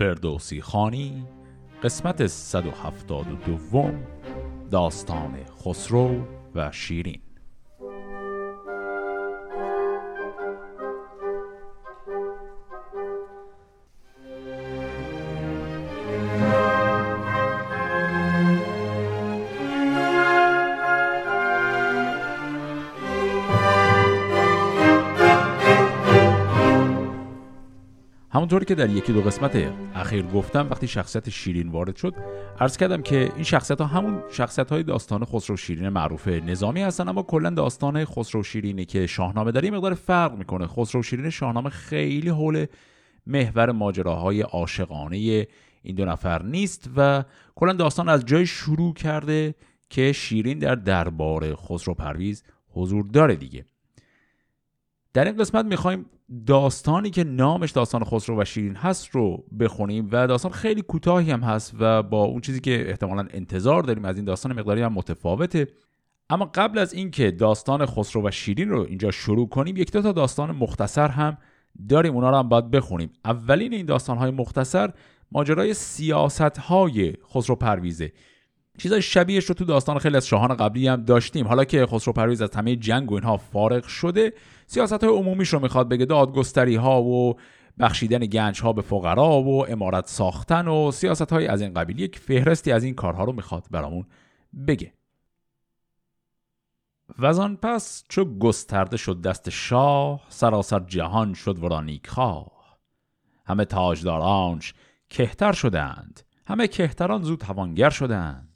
فردوسی خانی قسمت 172 داستان خسرو و شیرین. همونطوری که در یکی دو قسمت اخیر گفتم وقتی شخصیت شیرین وارد شد عرض کردم که این شخصیت ها همون شخصیت های داستان خسرو شیرین معروف نظامی هستن اما کلا داستان خسرو شیرینی که شاهنامه داره مقدار فرق می‌کنه. خسرو شیرین شاهنامه خیلی حول محور ماجراهای عاشقانه این دو نفر نیست و کلا داستان از جای شروع کرده که شیرین در دربار خسرو پرویز حضور داره دیگه. در این قسمت می‌خوایم داستانی که نامش داستان خسرو و شیرین هست رو بخونیم و داستان خیلی کوتاهی هم هست و با اون چیزی که احتمالا انتظار داریم از این داستان مقداری هم متفاوته. اما قبل از اینکه داستان خسرو و شیرین رو اینجا شروع کنیم یک دو تا داستان مختصر هم داریم. اونا رو هم باید بخونیم. اولین این داستان های مختصر ماجرای سیاست های خسرو پرویزه. چیزای شبیهش رو تو داستان خیلی از شاهان قبلی هم داشتیم. حالا که خسرو پرویز از همه جنگ و اینها فارغ شده سیاست های عمومیش رو می‌خواد بگه. دادگستری ها و بخشیدن گنج ها به فقرا و امارت ساختن و سیاست های از این قبیل. یک فهرستی از این کارها رو می‌خواد برامون بگه. و پس چو گسترده شد دست شاه سراسر جهان شد ورا خواه همه تاجدارانش کهتر شدند. همه کهتران زود توانگر شدند.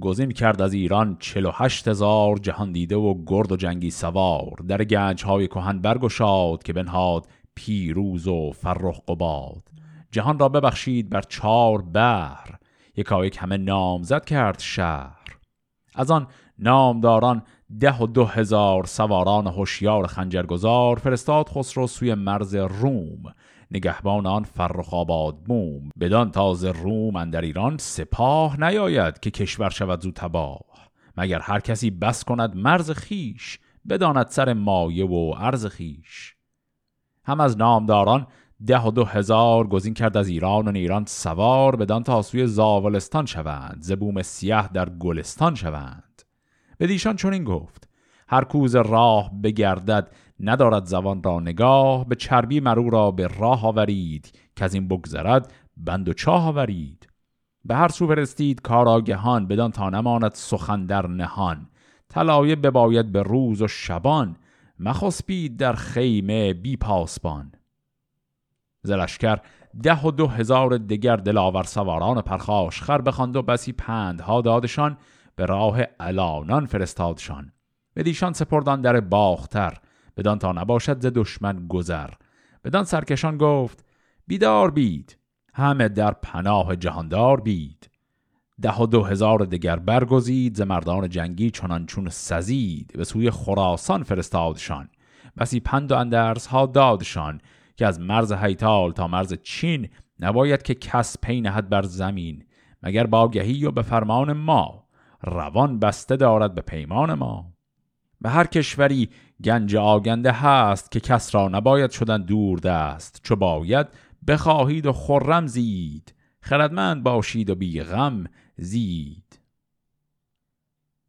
گزین کرد از ایران چلو هشت هزار جهان دیده و گرد و جنگی سوار. در گنج های کهن برگشاد که بنهاد پیروز و فرخ قباد. جهان را ببخشید بر چار بحر یکایک همه نامزد کرد شهر. از آن نامداران ده و دو هزار سواران هوشیار خنجرگزار فرستاد خسرو سوی مرز روم. نگهبان آن فرخ آباد بوم بدان تازه روم اندر ایران سپاه نیاید که کشور شود زو تباه. مگر هر کسی بس کند مرز خیش بداند سر مایه و عرض خیش هم از نامداران ده و دو هزار گزین کرد از ایران و ایران سوار بدان تا سوی زاولستان شوند. زبوم سیاه در گلستان شوند. به دیشان چنین گفت هر کوز راه بگردد ندارد زبان را نگاه به چربی مرو را به راه آورید که از این بگذرد بند و چاه آورید. به هر سو فرستید کاراگهان بدان تا نماند سخن در نهان. طلایه بباید به روز و شبان مخسبید در خیمه بی پاسبان. زلشکر ده و دو هزار دگر دلاور سواران پرخاش خر بخواند و بسی پندها دادشان به راه الانان فرستادشان. بدیشان سپردان در باختر بدان تا نباشد ز دشمن گذر. بدان سرکشان گفت بیدار بید. همه در پناه جهاندار بید. ده و دو هزار دگر برگزید ز مردان جنگی چنان چون سزید. به سوی خراسان فرستادشان. بسی پند و اندرس ها دادشان که از مرز هیتال تا مرز چین نباید که کس پی نهد بر زمین. مگر باگهی و به فرمان ما؟ روان بسته دارد به پیمان ما. به هر کشوری گنج آگنده هست که کس را نباید شدن دور دست چو باید بخواهید و خرم زید خردمند باشید و بی غم زید.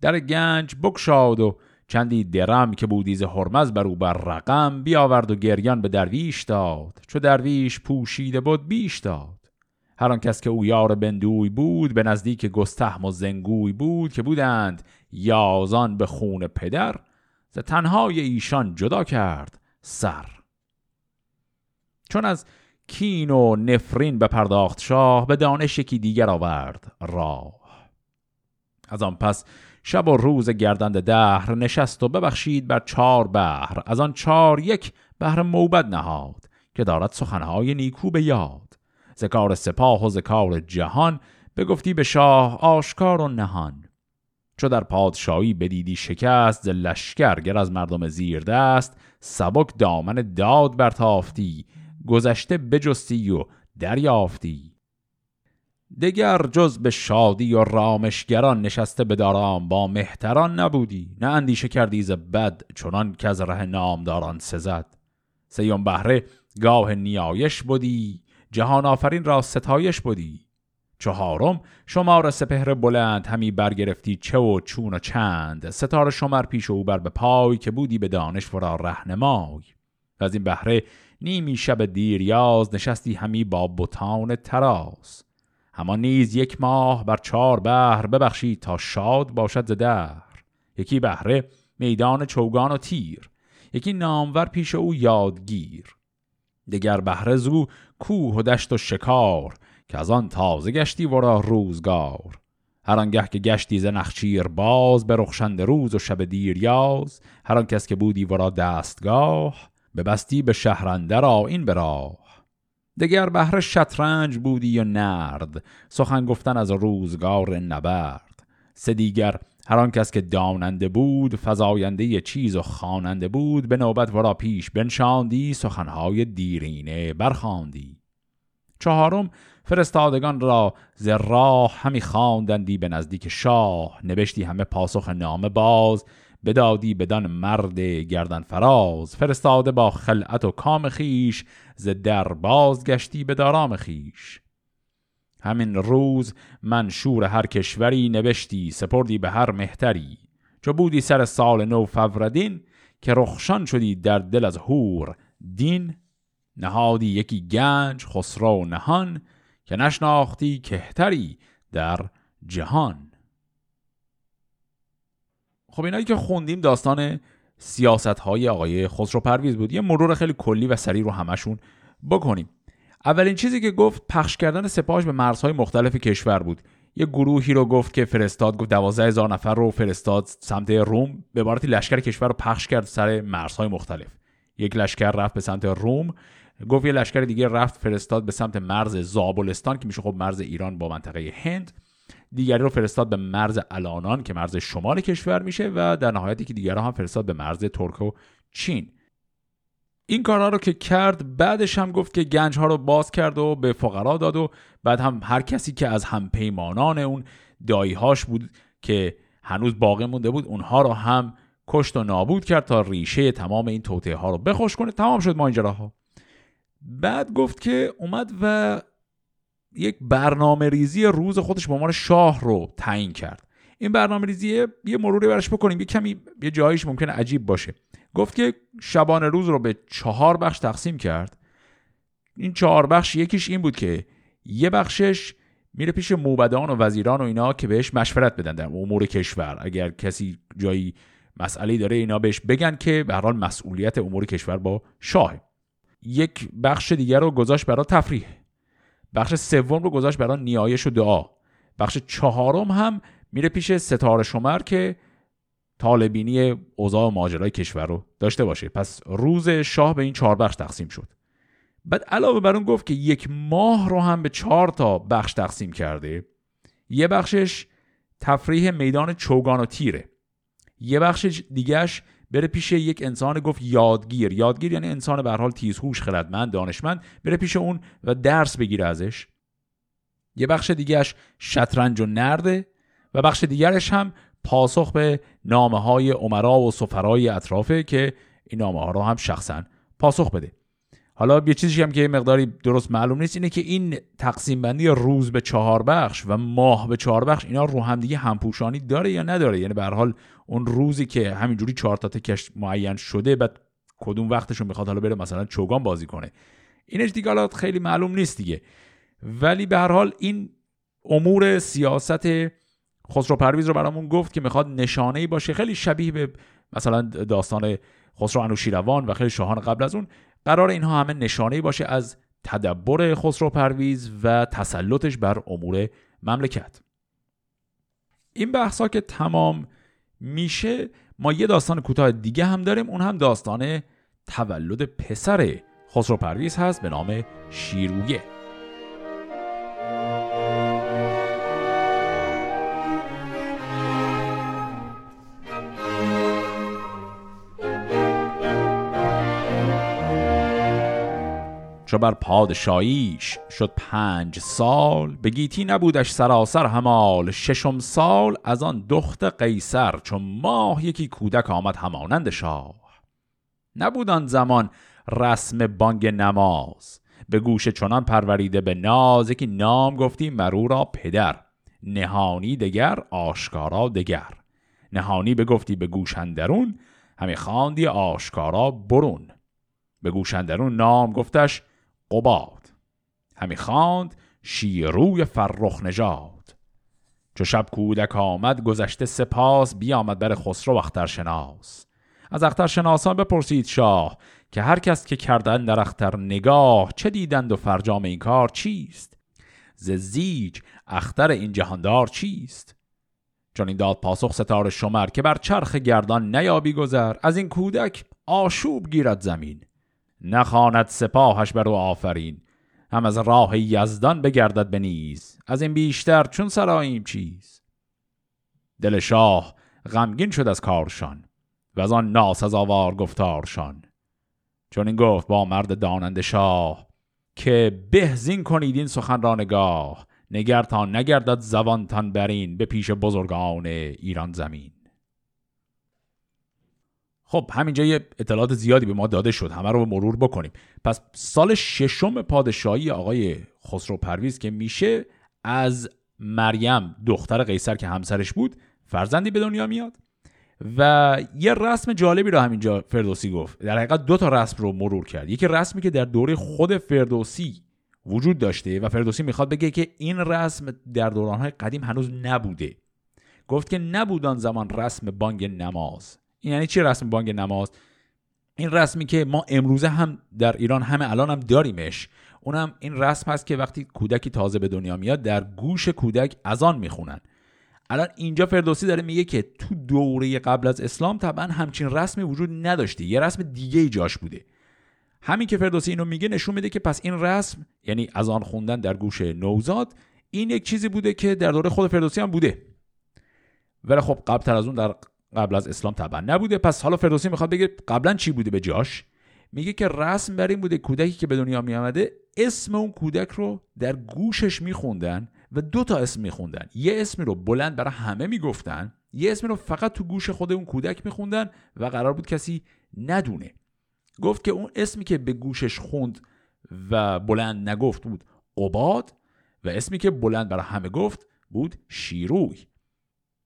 در گنج بکشاد و چندی درم که بودیز هرمز بر او بر رقم بیاورد و گریان به درویش داد چو درویش پوشیده بود بیش داد. هر کس که او یار بندوی بود به نزدیک گستهم و زنگوی بود که بودند یازان به خون پدر ز تنهای ایشان جدا کرد سر. چون از کین و نفرین به پرداخت شاه به دانش یکی دیگر آورد راه. از آن پس شب و روز گردند دهر نشست و ببخشید بر چار بهر از آن چار یک بهر موبد نهاد که دارد سخنهای نیکو به یاد. ذکار سپاه و ذکار جهان بگفتی به شاه آشکار و نهان. چو در پادشاهی بدیدی شکست ز لشکر گر از مردم زیر دست سبک دامن داد برتافتی گذشته بجستی و دریافتی. دگر جز به شادی و رامشگران نشسته به دارام با مهتران نبودی. نه اندیشه کردی ز بد چنان که از ره نامداران سزد. سیون بهره گاه نیایش بودی جهان آفرین را ستایش بودی چهارم شمار سپهر بلند همی برگرفتی چه و چون و چند. ستاره شمر پیش او بر به پای که بودی به دانش ورا رهنمای. از این بهره نیمی شب دیر یاز نشستی همی با بوتان تراز. همان نیز یک ماه بر چهار بهر ببخشید تا شاد باشد ز یکی بهره میدان چوگان و تیر یکی نامور پیش او یادگیر. دگر بهره زو کوه و دشت و شکار که از آن تازه گشتی ورا روزگار. هر آنگه که گشتی ز نخچیر باز به رخشند روز و شب دیر یاز. هر آن کس که بودی ورا دستگاه بستی به شهرندر این به راه. دگر بهر شطرنج بودی و نرد سخن گفتن از روزگار نبرد. سه دیگر هر آن کس که داننده بود فزاینده چیز و خواننده بود به نوبت ورا پیش بنشاندی سخنهای دیرینه برخاندی چهارم فرستادگان را ز راه همی خواندندی به نزدیک شاه. نوشتی همه پاسخ نامه باز بدادی بدان مرد گردن فراز. فرستاده با خلعت و کام خیش ز در گشتی به دارام خیش همین روز منشور هر کشوری نوشتی سپردی به هر مهتری. چو بودی سر سال نو فوردین که رخشان شدی در دل از هور دین نهادی یکی گنج خسرو نهان که نشناختی کهتری در جهان. خب اینایی که خوندیم داستان سیاست های آقای خسرو پرویز بود. یه مرور خیلی کلی و سریع رو همشون بکنیم. اولین چیزی که گفت پخش کردن سپاهش به مرزهای مختلف کشور بود. یه گروهی رو گفت که فرستاد گفت دوازده هزار نفر رو فرستاد سمت روم. به عبارتی لشکر کشور رو پخش کرد سر مرزهای مختلف. یک لشکر رفت به سمت روم گفت یه لشکر دیگه رفت فرستاد به سمت مرز زابلستان که میشه خب مرز ایران با منطقه هند. دیگری رو فرستاد به مرز الانان که مرز شمال کشور میشه و در نهایتی که دیگرها هم فرستاد به مرز ترک و چین. این کارها رو که کرد بعدش هم گفت که گنج ها رو باز کرد و به فقرا داد و بعد هم هر کسی که از هم پیمانان اون دایهاش بود که هنوز باقی مونده بود اونها رو هم کشت و نابود کرد تا ریشه تمام این توطعه ها رو بخوش کنه. تمام شد ماجراها بعد گفت که اومد و یک برنامه ریزی روز خودش به عنوان شاه رو تعیین کرد. این برنامه ریزی یه مروری برش بکنیم یه کمی یه جاییش ممکنه عجیب باشه. گفت که شبانه روز رو به چهار بخش تقسیم کرد. این چهار بخش یکیش این بود که یه بخشش میره پیش موبدان و وزیران و اینا که بهش مشورت بدن در امور کشور. اگر کسی جایی مسئله داره اینا بهش بگن که به حال مسئولیت امور کشور با شاه یک بخش دیگر رو گذاشت برای تفریح. بخش سوم رو گذاشت برای نیایش و دعا. بخش چهارم هم میره پیش ستاره شمر که طالبینی اوضاع و ماجرای کشور رو داشته باشه. پس روز شاه به این چهار بخش تقسیم شد. بعد علاوه بر اون گفت که یک ماه رو هم به چهار تا بخش تقسیم کرده. یه بخشش تفریح میدان چوگان و تیره. یه بخش دیگهش بره پیش یک انسان گفت یادگیر. یادگیر یعنی انسان به حال تیزهوش خردمند دانشمند بره پیش اون و درس بگیره ازش. یه بخش دیگهش شطرنج و نرده و بخش دیگرش هم پاسخ به نامه های عمرا و سفرای اطرافه که این نامه ها رو هم شخصا پاسخ بده. حالا یه چیزی هم که مقداری درست معلوم نیست اینه که این تقسیم بندی روز به چهار بخش و ماه به چهار بخش اینا رو هم دیگه همپوشانی داره یا نداره؟ یعنی به حال اون روزی که همینجوری چهار تا تکش معین شده بعد کدوم وقتشون می‌خواد حالا بره مثلا چوگان بازی کنه. اینش دیگه حالا خیلی معلوم نیست دیگه. ولی به هر حال این امور سیاست خسرو پرویز رو برامون گفت که می‌خواد نشانه ای باشه. خیلی شبیه به مثلا داستان خسرو انوشیروان و خیلی شاهان قبل از اون. قرار اینها همه نشانه ای باشه از تدبر خسرو پرویز و تسلطش بر امور مملکت. این بحثا که تمام میشه ما یه داستان کوتاه دیگه هم داریم. اون هم داستان تولد پسر خسرو پرویز هست به نام شیرویه. چو بر پادشاهیش شد پنج سال به گیتی نبودش سراسر همال. ششم سال از آن دخت قیصر چون ماه یکی کودک آمد همانند شاه. نبود آن زمان رسم بانگ نماز. به گوش چنان پروریده به ناز که نام گفتی مرو را پدر. نهانی دگر آشکارا دگر. نهانی بگفتی به گوشندرون همی خواندی آشکارا برون. به گوشندرون نام گفتش قباد. همی خواند شیروی فرخ نژاد. چو شب کودک آمد گذشته سپاس بیامد بر خسرو اخترشناس. از اخترشناسان بپرسید شاه که هر کس که کردن در اختر نگاه چه دیدند و فرجام این کار چیست؟ ز زیج اختر این جهاندار چیست؟ چون این داد پاسخ ستاره شمر که بر چرخ گردان نیابی گذر از این کودک آشوب گیرد زمین. نخواند سپاهش بر او آفرین. هم از راه یزدان بگردد به نیز. از این بیشتر چون سراییم چیز. دل شاه غمگین شد از کارشان و از آن ناس از آوار گفتارشان. چون این گفت با مرد داننده شاه که بهزین کنید این سخن را نگاه. نگرتان نگردد زبانتان برین به پیش بزرگان ایران زمین. خب همینجا یه اطلاعات زیادی به ما داده شد. همه رو مرور بکنیم. پس سال ششم پادشاهی آقای خسرو پرویز که میشه از مریم دختر قیصر که همسرش بود فرزندی به دنیا میاد و یه رسم جالبی رو همینجا فردوسی گفت. در حقیقت دو تا رسم رو مرور کرد. یکی رسمی که در دوره خود فردوسی وجود داشته و فردوسی می‌خواد بگه که این رسم در دورانهای قدیم هنوز نبوده. گفت که نبودان زمان رسم بانگ نماز. یعنی چی رسم بانگ نماز؟ این رسمی که ما امروزه هم در ایران همه الان هم داریمش. اونم این رسم هست که وقتی کودکی تازه به دنیا میاد در گوش کودک اذان می‌خونن. الان اینجا فردوسی داره میگه که تو دوره قبل از اسلام طبعا همچین رسمی وجود نداشته. یه رسم دیگه ای جاش بوده. همین که فردوسی اینو میگه نشون میده که پس این رسم یعنی از آن خوندن در گوش نوزاد این یک چیزی بوده که در دوره خود فردوسی هم بوده. ولی خب قبل تر از اون در قبل از اسلام طبعا نبوده. پس حالا فردوسی می‌خواد بگه قبلا چی بوده به جاش؟ میگه که رسم بر این بوده کودکی که به دنیا میامده اسم اون کودک رو در گوشش میخوندن و دو تا اسم میخوندن. یه اسمی رو بلند برای همه می‌گفتن یه اسمی رو فقط تو گوش خود اون کودک میخوندن و قرار بود کسی ندونه. گفت که اون اسمی که به گوشش خوند و بلند نگفت بود قباد و اسمی که بلند برای همه گفت بود شیروی.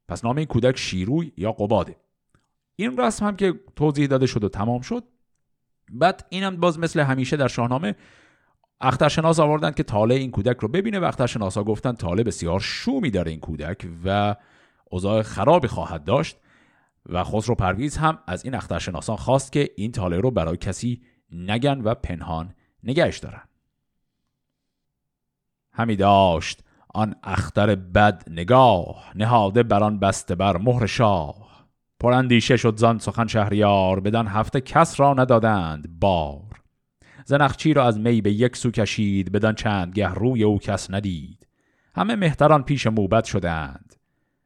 پس نام این کودک شیروی یا قباده. این رسم هم که توضیح داده شد و تمام شد. بعد اینم باز مثل همیشه در شاهنامه اخترشناس آوردن که تاله این کودک رو ببینه و اخترشناسا گفتن تاله بسیار شومی داره این کودک و اوضاع خرابی خواهد داشت و خسرو پرویز هم از این اخترشناسان خواست که این تاله رو برای کسی نگن و پنهان نگهش دارن. همی داشت. آن اختر بد نگاه نهاده بران بسته بر مهر شاه. پراندیشه شد زان سخن شهریار بدان هفته کس را ندادند بار. زنخچی را از می به یک سو کشید بدان چند گه روی او کس ندید. همه مهتران پیش موبت شدند.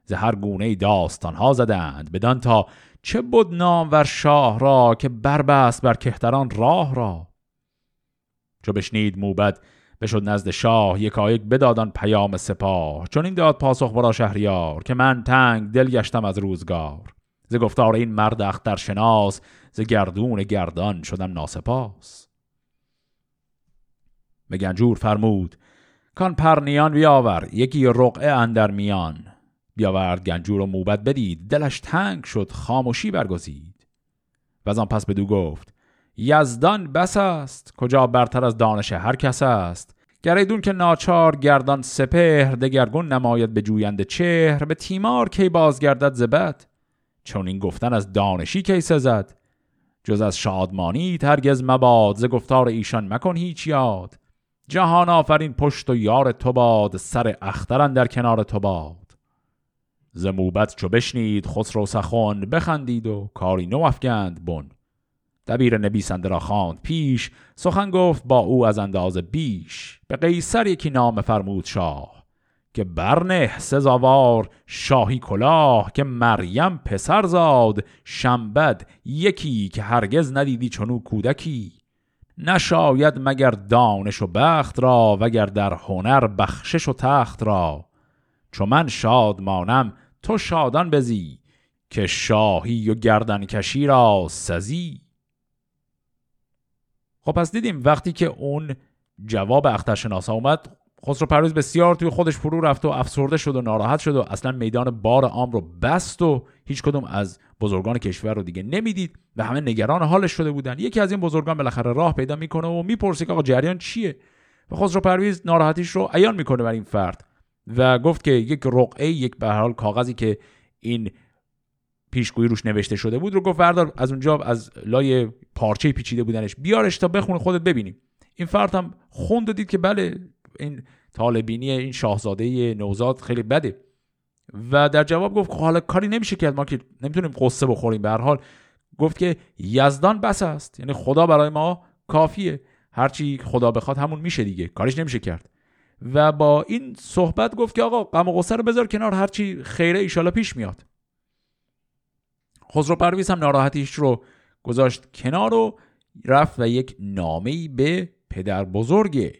ز هر گونه داستان ها زدند بدان تا چه بود نام ور شاه را که بربست بر کهتران راه را. چو بشنید موبد بشد نزد شاه یکایک بدادان پیام سپاه. چون این داد پاسخ برا شهریار که من تنگ دل گشتم از روزگار. ز گفتار این مرد اختر شناس ز گردون گردان شدم ناسپاس. به گنجور فرمود کان پرنیان بیاور یکی رقعه اندر میان. بیاورد گنجور و موبت بدید دلش تنگ شد خاموشی برگزید. و از آن پس بدو گفت یزدان بس است کجا برتر از دانش هر کس است؟ گریدون که ناچار گردان سپهر دگرگون نماید به جویند چهر به تیمار کی بازگردد زبد چون این گفتن از دانشی کی سزد؟ جز از شادمانی ترگز مباد ز گفتار ایشان مکن هیچ یاد. جهان آفرین پشت و یار تو باد سر اخترن در کنار تو باد. ز موبت چو بشنید خسرو سخن بخندید و کاری نو افگند بن. دبیر نبیسنده را خواند پیش سخن گفت با او از اندازه بیش. به قیصر یکی نام فرمود شاه که برنه سزاوار شاهی کلاه که مریم پسر زاد شنبد یکی که هرگز ندیدی چنو کودکی. نشاید مگر دانش و بخت را وگر در هنر بخشش و تخت را. چو من شاد مانم تو شادان بزی که شاهی و گردن کشی را سزی. خب پس دیدیم وقتی که اون جواب اخترشناسا اومد خسرو پرویز بسیار توی خودش فرو رفت و افسرده شد و ناراحت شد و اصلا میدان بار عام رو بست و هیچ کدوم از بزرگان کشور رو دیگه نمی‌دید و همه نگران حالش شده بودن. یکی از این بزرگان بالاخره راه پیدا می‌کنه و می‌پرسه که آقا جریان چیه؟ و خسرو پرویز ناراحتیش رو عیان می‌کنه بر این فرد و گفت که یک رقعه یک به حال کاغذی که این پیشگویی روش نوشته شده بود رو گفت بردار از اونجا از لای پارچه پیچیده بودنش بیارش تا بخونه خودت ببینیم این فرد هم خوند دید که بله این طالبینی این شاهزاده نوزاد خیلی بده. و در جواب گفت حالا کاری نمیشه کرد ما که نمی‌تونیم قصه بخوریم. به هر حال گفت که یزدان بس است یعنی خدا برای ما کافیه. هرچی خدا بخواد همون میشه دیگه کارش نمیشه کرد. و با این صحبت گفت که آقا غم و غصه رو بذار کنار هرچی خیره ایشالا پیش میاد. خسرو پرویز هم ناراحتیش رو گذاشت کنار و رفت و یک نامه به پدر بزرگ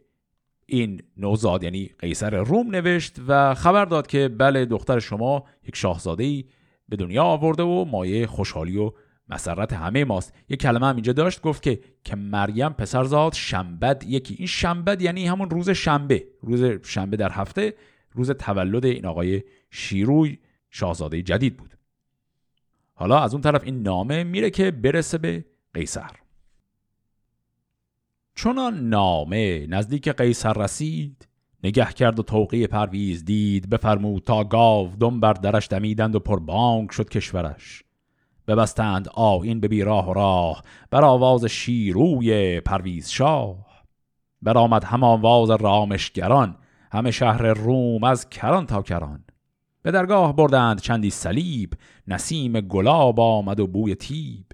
این نوزاد یعنی قیصر روم نوشت و خبر داد که بله دختر شما یک شاهزاده به دنیا آورده و مایه خوشحالی و مسرت همه ماست. یک کلمه هم اینجا داشت گفت که که مریم پسر زاد شنبد یکی. این شنبد یعنی همون روز شنبه. روز شنبه در هفته روز تولد این آقای شیروی شاهزاده جدید بود. حالا از اون طرف این نامه میره که برسه به قیصر. چون نامه نزدیک قیصر رسید نگه کرد و توقی پرویز دید بفرمود تا گاو دم بر درش دمیدند و پربانک شد کشورش. ببستند آین به بیراه و راه بر آواز شیروی پرویز شاه. برآمد هم آواز رامشگران همه شهر روم از کران تا کران. به درگاه بردند چندی صلیب نسیم گلاب آمد و بوی تیب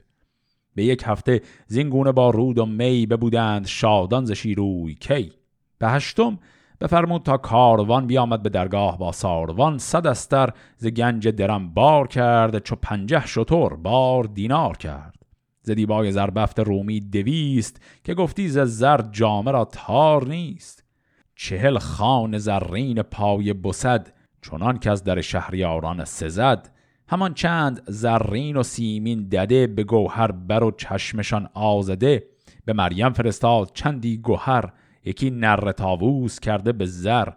به یک هفته زینگونه با رود و می ببودند شادان ز شیروی کی. به هشتم بفرمود تا کاروان بیامد به درگاه با ساروان صد استر ز گنج درم بار کرد چو پنجه شطور بار دینار کرد. ز دیبای زربفت رومی دویست که گفتی ز زر جامه را تار نیست. چهل خان زرین پای بسد چنان که از در شهریاران سزد همان چند زرین و سیمین دده به گوهر بر و چشمشان آزده به مریم فرستاد چندی گوهر یکی نر تاووس کرده به زر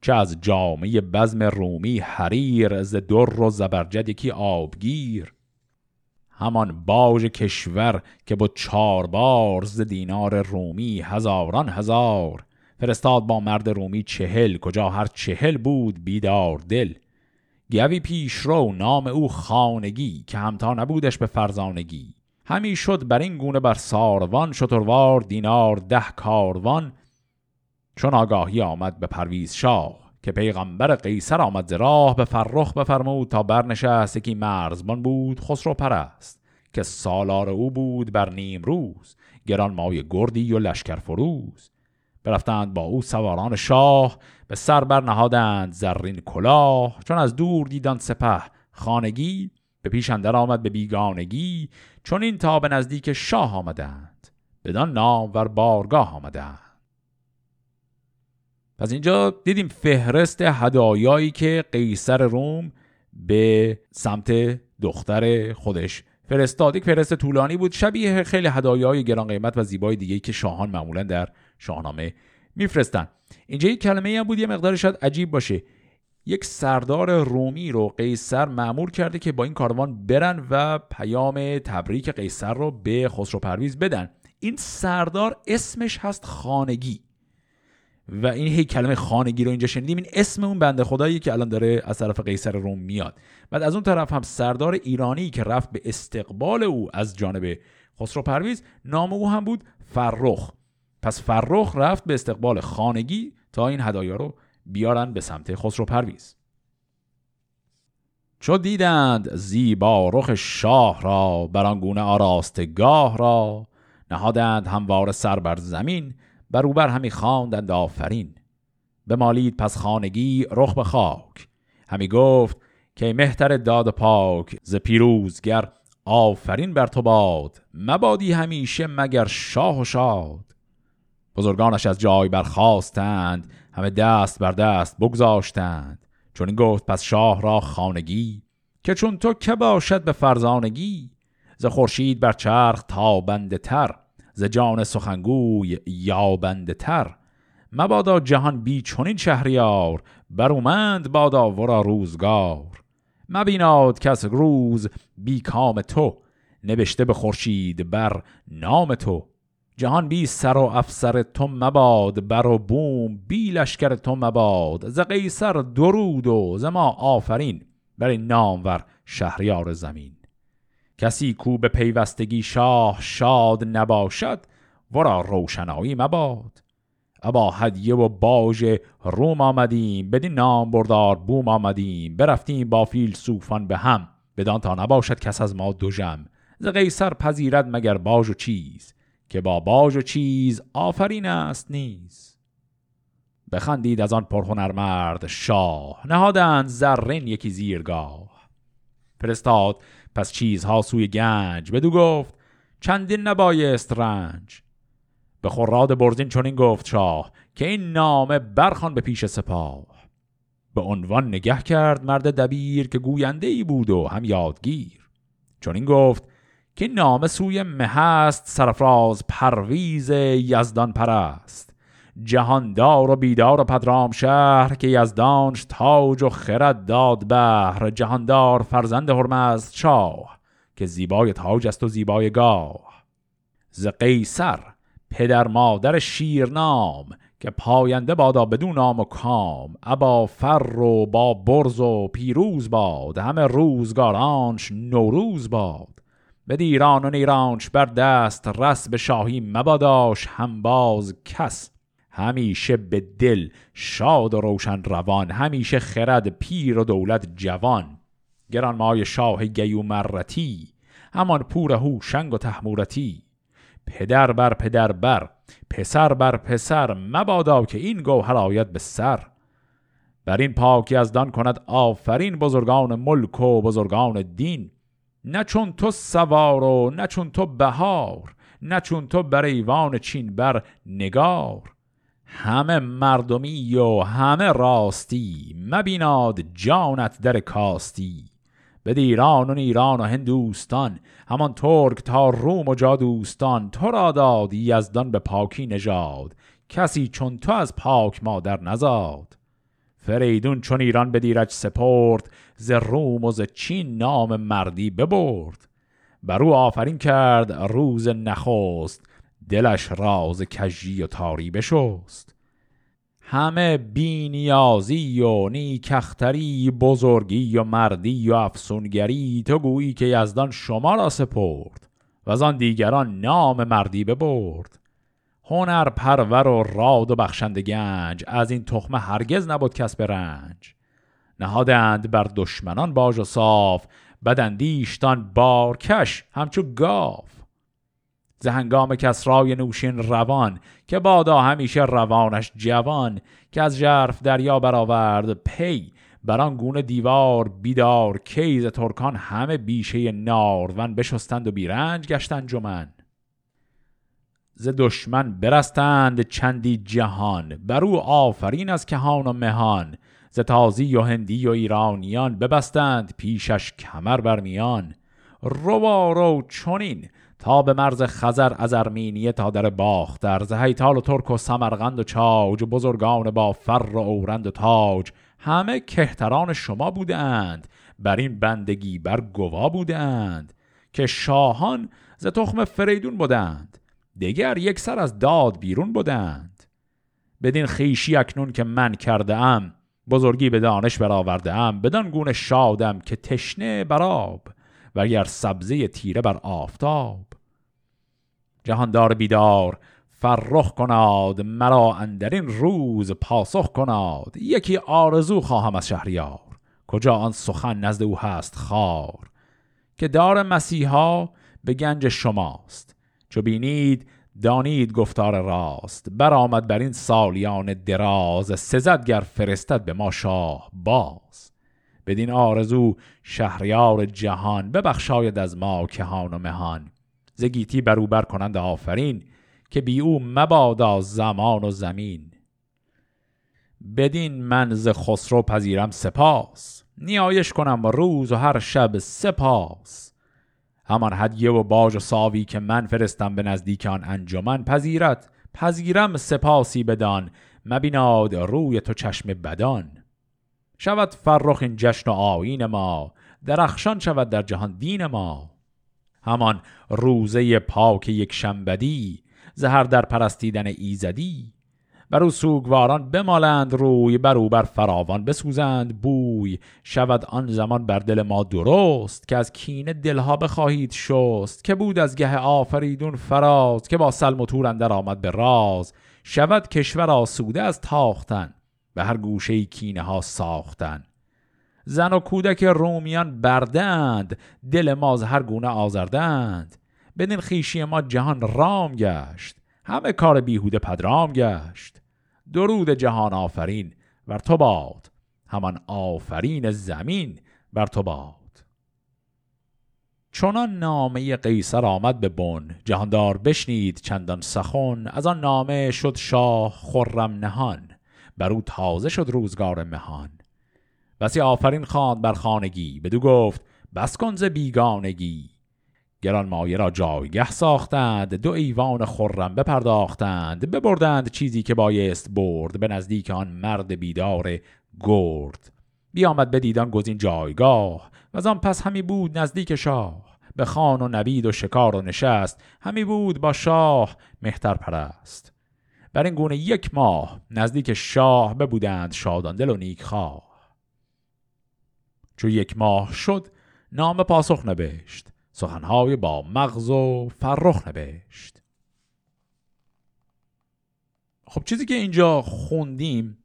چه از جامعه بزم رومی حریر ز در و زبرجد یکی آبگیر. همان باج کشور که با چار بار ز دینار رومی هزاران هزار فرستاد با مرد رومی چهل کجا هر چهل بود بیدار دل. گوی پیش رو نام او خانگی که همتا نبودش به فرزانگی. همی شد بر این گونه بر ساروان شتروار دینار ده کاروان. چون آگاهی آمد به پرویز شاه که پیغمبر قیصر آمد ز راه به فرخ بفرمود تا برنشست یکی مرزبان بود خسرو پرست. که سالار او بود بر نیم روز گران مای گردی و لشکر فروز. برفتند با او سواران شاه به سر بر نهادند زرین کلاه. چون از دور دیدان سپه خانگی به پیش اندر آمد به بیگانگی. چون این تا به نزدیک شاه آمدند بدان نام ور بارگاه آمدند. پس اینجا دیدیم فهرست هدایایی که قیصر روم به سمت دختر خودش فرستاد. یک فرست طولانی بود شبیه خیلی هدایای گران قیمت و زیبای دیگه که شاهان معمولا در شاهنامه میفرستن. اینجا یک کلمه هم بود یه مقدار شاید عجیب باشه. یک سردار رومی رو قیصر معمول کرده که با این کاروان برن و پیام تبریک قیصر رو به خسرو پرویز بدن. این سردار اسمش هست خانگی. و این هی کلمه خانگی رو اینجا شنیدیم. این اسم اون بنده خدایی که الان داره از طرف قیصر روم میاد. بعد از اون طرف هم سردار ایرانی که رفت به استقبال او از جانب خسرو پرویز نام او هم بود فرخ. پس فرخ رفت به استقبال خانگی تا این هدایا رو بیارن به سمت خسرو پرویز. چو دیدند زیبا رخ شاه را برانگونه آراستگاه را نهادند هموار سر بر زمین بر بر همی خواندند آفرین. مالید پس خانگی رخ به خاک. همی گفت که مهتر داد پاک ز پیروزگر آفرین بر تو باد مبادی همیشه مگر شاه و شاد؟ بزرگانش از جای برخواستند همه دست بر دست بگذاشتند. چون گفت پس شاه را خانگی که چون تو که باشد به فرزانگی؟ ز خورشید بر چرخ تابنده تر ز جان سخنگوی یابنده تر. مبادا جهان بی چونین شهریار برومند بادا ورا روزگار. مبیناد کس روز بی کام تو نوشته به خورشید بر نام تو. جهان بی سر و افسر تو مباد بر و بوم بی لشکر تو مباد. ز قیصر درود و ز ما آفرین بر این نامور شهریار زمین. کسی کو به پیوستگی شاه شاد نباشد ورا روشنایی مباد. ابا هدیه و باج روم آمدیم بدین نام بردار بوم آمدیم. برفتیم با فیل سوفان به هم بدان تا نباشد کس از ما دو جم ز قیصر پذیرد مگر باج و چیز. که با باج و چیز آفرین است نیز. بخندید از آن پرهنرمرد شاه نهادند زرین یکی زیرگاه. فرستاد پس چیزها سوی گنج بدو گفت چندین نبایست رنج. به خوراد برزین چنین گفت شاه که این نامه برخان به پیش سپاه. به عنوان نگه کرد مرد دبیر که گوینده ای بود و هم یادگیر. چون این گفت که نامه سوی مهست سرفراز پرویز یزدان پرست. جهاندار و بیدار و پدرام شهر که یزدانش تاج و خرد داد بهر. جهاندار فرزند هرمزد شاه که زیبای تاج است و زیبای گاه. ز قیصر پدر مادر شیرنام که پاینده بادا بدون نام و کام. ابا فر و با برز و پیروز باد. همه روزگارانش نوروز باد. به دیران و نیرانش بر دست رس به شاهی مباداش همباز کس. همیشه به دل شاد و روشن روان همیشه خرد پیر و دولت جوان. گرانمای شاه گیو مرتی همان پور هوشنگ و تحمورتی. پدر بر پدر بر پسر بر پسر مبادا که این گوهر آید به سر. بر این پاک یزدان کند آفرین بزرگان ملک و بزرگان دین. نه چون تو سوار و نه چون تو بهار نه چون تو بر ایوان چین بر نگار. همه مردمی و همه راستی مبیناد جانت در کاستی. به ایران و ایران و هندوستان همان ترک تا روم و جادوستان تو را داد یزدان به پاکی نژاد. کسی چون تو از پاک مادر نزاد. فریدون چون ایران به دیرج سپرد ز روم و ز چین نام مردی ببرد. بر او آفرین کرد روز نخست دلش راز کجی و تاری بشست. همه بینیازی و نیکختری بزرگی و مردی و افسونگری تو گویی که یزدان شما را سپرد و آن دیگران نام مردی ببرد. هنر پرور و راد و بخشند گنج از این تخمه هرگز نبود کس به رنج. نهادند بر دشمنان باج و صاف بدندیشتان بارکش همچو گاف زهنگام کسرای نوشین روان که بادا همیشه روانش جوان که از جرف دریا برآورد پی بران گونه دیوار بیدار کیز ترکان همه بیشه نارون بشستند و بیرنج گشتند جمن. ز دشمن برستند چندی جهان. بر او آفرین از کهان و مهان. ز تازی و هندی و ایرانیان ببستند پیشش کمر بر میان. رو چونین تا به مرز خزر از ارمینیه تا در باختر. ز هیتال و ترک و سمرغند و چاج بزرگان با فر و اورند و تاج. همه کهتران شما بودند. بر این بندگی بر گوا بودند. که شاهان ز تخم فریدون بودند دیگر یک سر از داد بیرون بودند بدین خیشی اکنون که من کرده ام بزرگی به دانش برآورده ام بدان گونه شادم که تشنه براب و اگر سبزه تیره بر آفتاب. جهاندار بیدار فرخ کناد مرا اندرین روز پاسخ کناد یکی آرزو خواهم از شهریار. کجا آن سخن نزد او هست خار؟ که دار مسیحا به گنج شماست. چو بینید دانید گفتار راست. برآمد بر این سالیان دراز. سزدگر فرستد به ما شاه باز. بدین آرزو شهریار جهان. ببخشاید از ما کهان و مهان. زگیتی بروبر کنند آفرین که بی او مبادا زمان و زمین. بدین من ز خسرو پذیرم سپاس. نیایش کنم روز و هر شب سپاس. همان هدیه و باج و ساوی که من فرستم به نزدیک آن انجمن پذیرت پذیرم سپاسی بدان. مبیناد روی تو چشم بدان. شود فرخ این جشن و آین ما. درخشان شود در جهان دین ما. همان روزه پاک یک شنبدی. زهر در پرستیدن ایزدی. بر او سوگواران بمالند روی بر او بر فراوان بسوزند بوی. شود آن زمان بر دل ما درست که از کینه دلها بخواهید شست که بود از گه آفریدون فراز که با سلم و تور اندر آمد به راز. شود کشور آسوده از تاختن به هر گوشه کینه ها ساختن. زن و کودک رومیان بردند دل ما هر گونه آزردند. بدین خیشی ما جهان رام گشت همه کار بیهوده پدرام گشت. درود جهان آفرین بر تو باد. همان آفرین زمین بر تو باد. چنان نامه قیصر آمد به بن. جهاندار بشنید چندان سخن. از آن نامه شد شاه خرم نهان. بر او تازه شد روزگار مهان. بسی آفرین خواند بر خانگی. بدو گفت بس کن ز بیگانگی. گران مایه را جایگه ساختند دو ایوان خرم بپرداختند ببردند چیزی که بایست برد به نزدیک آن مرد بیدار گرد. بیامد به دیدان گزین جایگاه و از آن پس همی بود نزدیک شاه. به خان و نبید و شکار و نشست همی بود با شاه مهتر پرست بر این گونه یک ماه نزدیک شاه ببودند شادان دل و نیک خواه چو یک ماه شد نام پاسخ نبشت. سخنهای با مغز و فرخ نوشت. خب چیزی که اینجا خوندیم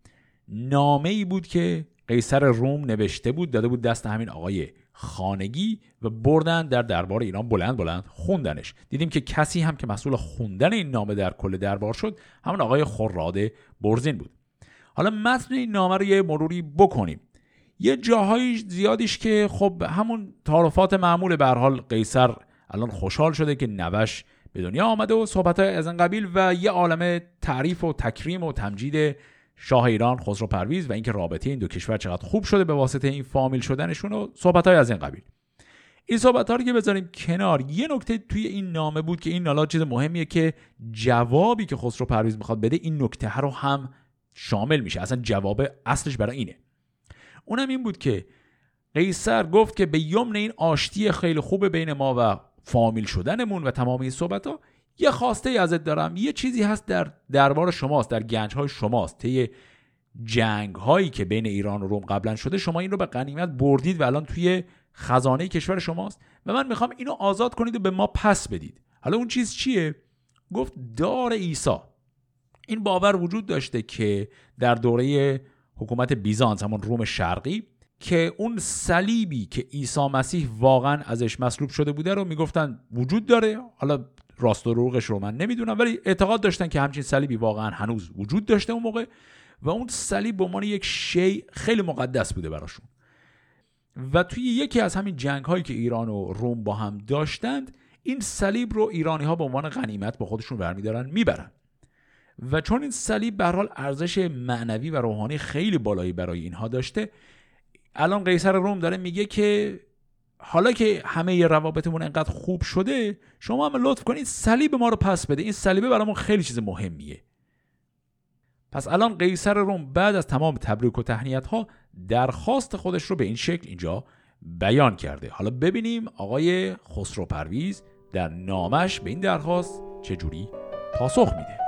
نامه ای بود که قیصر روم نوشته بود داده بود دست همین آقای خانگی و بردن در دربار ایران بلند بلند خوندنش. دیدیم که کسی هم که مسئول خوندن این نامه در کل دربار شد همون آقای خراد برزین بود. حالا متن این نامه رو یه مروری بکنیم. یه جاهای زیادیش که خب همون تعارفات معمول به حال قیصر الان خوشحال شده که نوش به دنیا آمده و صحبت از این قبیل و یه عالم تعریف و تکریم و تمجید شاه ایران خسرو پرویز و اینکه رابطه این دو کشور چقدر خوب شده به واسطه این فامیل شدنشون و صحبت های از این قبیل. این صحبت ها رو که بذاریم کنار یه نکته توی این نامه بود که این نالا چیز مهمیه که جوابی که خسرو پرویز می‌خواد بده این نکته رو هم شامل میشه. اصلا جواب اصلش برای اینه. اونم این بود که قیصر گفت که به یمن این آشتی خیلی خوب بین ما و فامیل شدنمون و تمام این صحبت ها یه خواسته ای ازت دارم. یه چیزی هست در دربار شماست در گنج های شماست. طی جنگ هایی که بین ایران و روم قبلا شده شما این رو به غنیمت بردید و الان توی خزانه کشور شماست و من می‌خوام اینو آزاد کنید و به ما پس بدید. حالا اون چیز چیه؟ گفت دار عیسی. این باور وجود داشته که در دوره حکومت بیزانس همون روم شرقی که اون صلیبی که عیسی مسیح واقعا ازش مصلوب شده بوده رو می‌گفتن وجود داره. حالا راست و روغش رو من نمی‌دونم ولی اعتقاد داشتن که همچین صلیبی واقعا هنوز وجود داشته اون موقع و اون صلیب به عنوان یک شی خیلی مقدس بوده براشون. و توی یکی از همین جنگ هایی که ایران و روم با هم داشتند این صلیب رو ایرانی ها به عنوان غنیمت با خودشون برمیدارن می‌برن. و چون این صلیب به حال ارزش معنوی و روحانی خیلی بالایی برای اینها داشته الان قیصر روم داره میگه که حالا که همه روابطمون انقدر خوب شده شما هم لطف کنید صلیب ما رو پس بده. این صلیبه برامون خیلی چیز مهمیه. پس الان قیصر روم بعد از تمام تبریک و تهنیت ها درخواست خودش رو به این شکل اینجا بیان کرده. حالا ببینیم آقای خسرو پرویز در نامش به این درخواست چجوری پاسخ میده.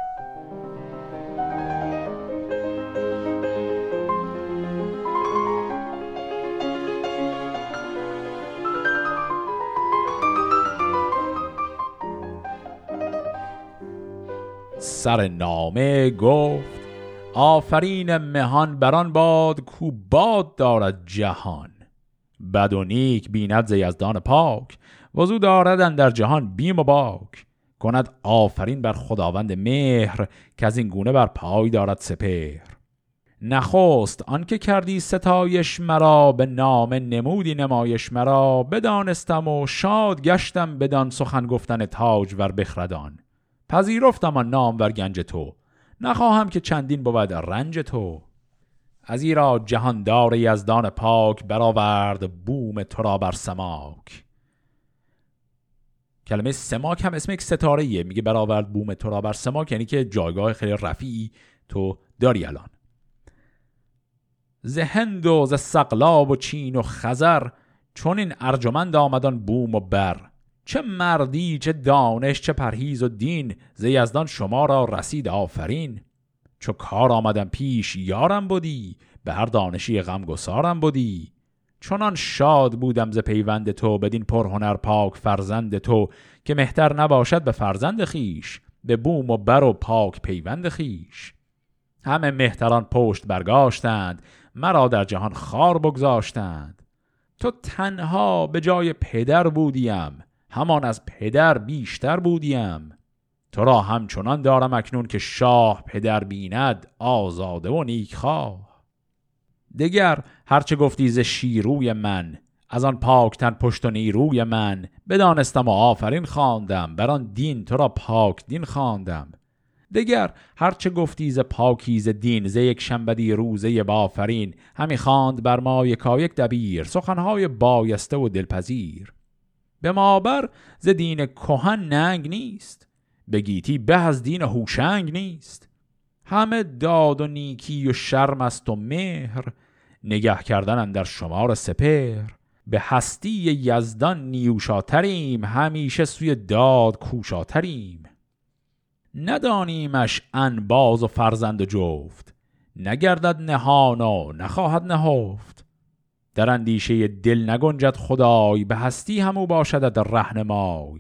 سر نامه گفت آفرین مهان بران باد کو باد دارد جهان. بد و نیک بیند یزدان پاک وزو دارد در جهان بیم و باک. کند آفرین بر خداوند مهر که از این گونه بر پای دارد سپهر. نخست آنکه کردی ستایش مرا به نام نمودی نمایش مرا بدانستم و شاد گشتم بدان سخن گفتن تاج ور بخردان. پذیرفتم آن نام ور گنج تو. نخواهم که چندین بود رنج تو. از ایرا جهاندار یزدان پاک برآورد بوم تو را بر سماک. کلمه سماک هم اسم یک ستاره ایه میگه برآورد بوم تو را بر سماک یعنی که جایگاه خیلی رفیعی تو داری الان. ز هند و ز سقلاب و چین و خزر چون این ارجمند آمدان بوم و بر. چه مردی چه دانش چه پرهیز و دین ز یزدان شما را رسید آفرین. چو کار آمدم پیش یارم بودی به هر دانشی غمگسارم بودی چنان شاد بودم ز پیوند تو بدین پرهنر پاک فرزند تو که مهتر نباشد به فرزند خیش به بوم و بر و پاک پیوند خیش همه مهتران پشت برگاشتند مرا در جهان خار بگذاشتند. تو تنها به جای پدر بودیم همان از پدر بیشتر بودیم. تو را همچنان دارم اکنون که شاه پدر بیند آزاده و نیکخواه. دگر هرچه گفتی ز شیروی من از آن پاکتن پشت و نیروی من بدانستم و آفرین خواندم بر آن دین تو را پاک دین خواندم. دگر هرچه گفتی ز پاکیز دین ز یک شنبدی روزه بافرین همی خواند بر ما یکایک دبیر سخنهای بایسته و دلپذیر. به مابر ز دین کهن ننگ نیست. بگیتی به از دین هوشنگ نیست. همه داد و نیکی و شرم است و مهر نگه کردن در شمار سپر به هستی یزدان نیوشاتریم همیشه سوی داد کوشاتریم. ندانیمش انباز و فرزند و جفت نگردد نهان و نخواهد نهفت. در اندیشه دل نگنجد خدای به هستی همو باشد رهنمای.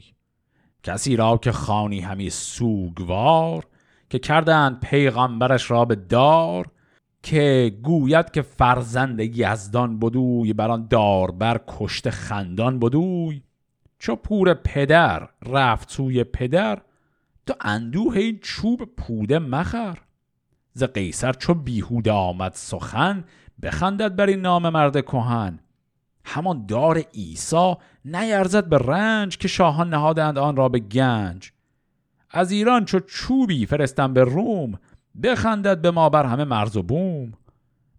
کسی را که خانی همی سوگوار که کردند پیغمبرش را به دار که گوید که فرزند یزدان بدوی بران داربر کشت خندان بدوی. چو پور پدر رفت سوی پدر تو اندوه این چوب پوده مخر. ز قیصر چو بیهوده آمد سخن بخندد بر این نام مرد کهن. همان دار عیسی نیرزد به رنج که شاهان نهادند آن را به گنج. از ایران چو چوبی فرستم به روم بخندد به ما بر همه مرز و بوم.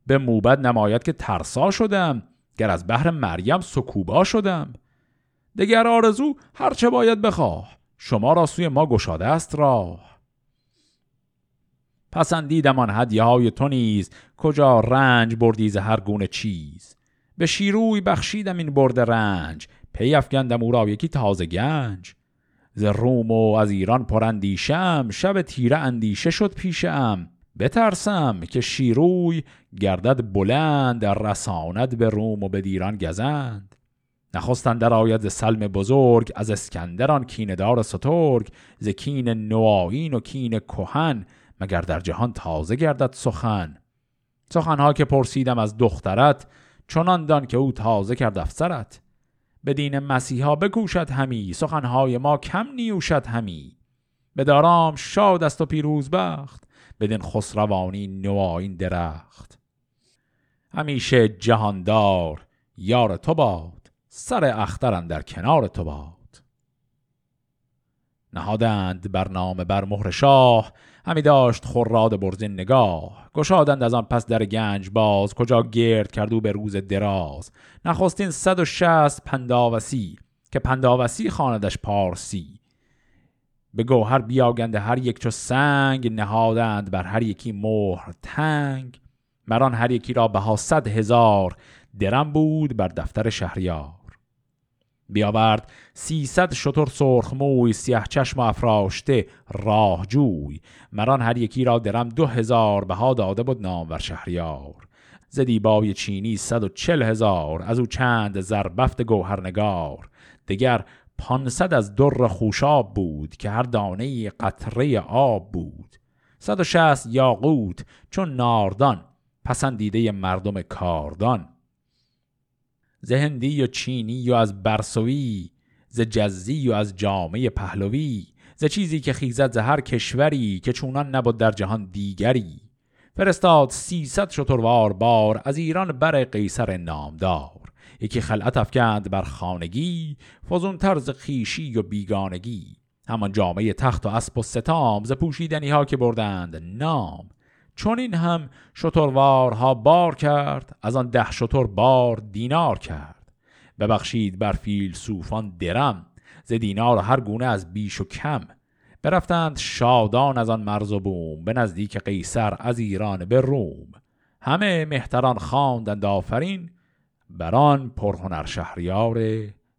به موبد نماید که ترسا شدم گر از بحر مریم سکوبا شدم. دگر آرزو هرچه باید بخواه شما را سوی ما گشاده است راه. پسندیدم آن هدیه های تو نیز کجا رنج بردی ز هر گونه چیز؟ به شیروی بخشیدم این برد رنج پی افگندم او را یکی تازه گنج. ز روم و از ایران پراندیشم شب تیره اندیشه شد پیشم. بترسم که شیروی گردد بلند رساند به روم و به دیران گزند. نخستن در آید سلم بزرگ از اسکندران کیندار سترگ ز کین نوائین و کین کهن مگر در جهان تازه گردد سخن؟ سخنها که پرسیدم از دخترت چنان دان که او تازه کرد افسرت. به دین مسیحا بکوشد همی سخنهای ما کم نیوشد همی. به دارام شاد است و پیروز بخت بدین خسروانی نوائین درخت. همیشه جهاندار یار تو باد سر اخترم در کنار تو باد. نهادند بر نام بر مهر شاه همی داشت خراد برزین نگاه. گشادند از آن پس در گنج باز کجا گرد کردو به روز دراز. نخستین صد و شست پنداوسی که پنداوسی خاندش پارسی. به گوهر بیاگنده هر یک چو سنگ نهادند بر هر یکی مهر تنگ. مران هر یکی را بها صد هزار درم بود بر دفتر شهریار. بیاورد سیصد شتر سرخ موی سیه چشم افراشته راه جوی. مران هر یکی را درم دو هزار بها داده بود نامور شهریار. ز دیبای چینی صد و چل هزار از او چند زربفت گوهرنگار. دگر پانصد از در خوشاب بود که هر دانه قطره آب بود. صد و شست یاقوت چون ناردان پسندیده مردم کاردان. ز هندی و چینی و از برسوی ز جزی و از جامعه پهلوی ز چیزی که خیزد ز هر کشوری که چونان نبود در جهان دیگری. فرستاد سیصد شتروار بار از ایران بر قیصر نامدار. یکی خلعت افکند بر خانگی فزون طرز خیشی و بیگانگی. همان جامعه تخت و اسب و ستام ز پوشیدنی ها که بردند نام. چون این هم شتروارها بار کرد از آن ده شتر بار دینار کرد. ببخشید بر فیل صوفان درم ز دینار هر گونه از بیش و کم. برفتند شادان از آن مرز و بوم به نزدیک قیصر از ایران به روم. همه مهتران خواندند آفرین بران پرهنر شهریار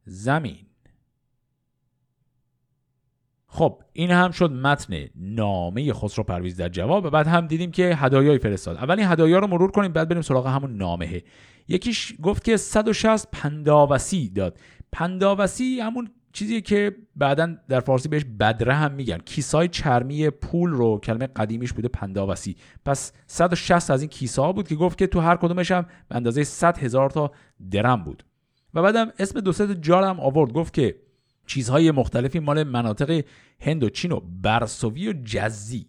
زمین. خب این هم شد متن نامه خسرو پرویز در جواب و بعد هم دیدیم که هدایای فرستاد. اول این هدایا رو مرور کنیم بعد بریم سراغ همون نامه. یکیش گفت که 160 پنداوسی داد. پنداوسی همون چیزی که بعدا در فارسی بهش بدره هم میگن. کیسای چرمی پول رو کلمه قدیمیش بوده پنداوسی. پس 160 از این کیسه بود که گفت که تو هر کدومش هم به اندازه 100 هزار تا درم بود. و بعدم اسم دو ست جار آورد. گفت که چیزهای مختلفی مال مناطق هند و چین و برسوی و جزی.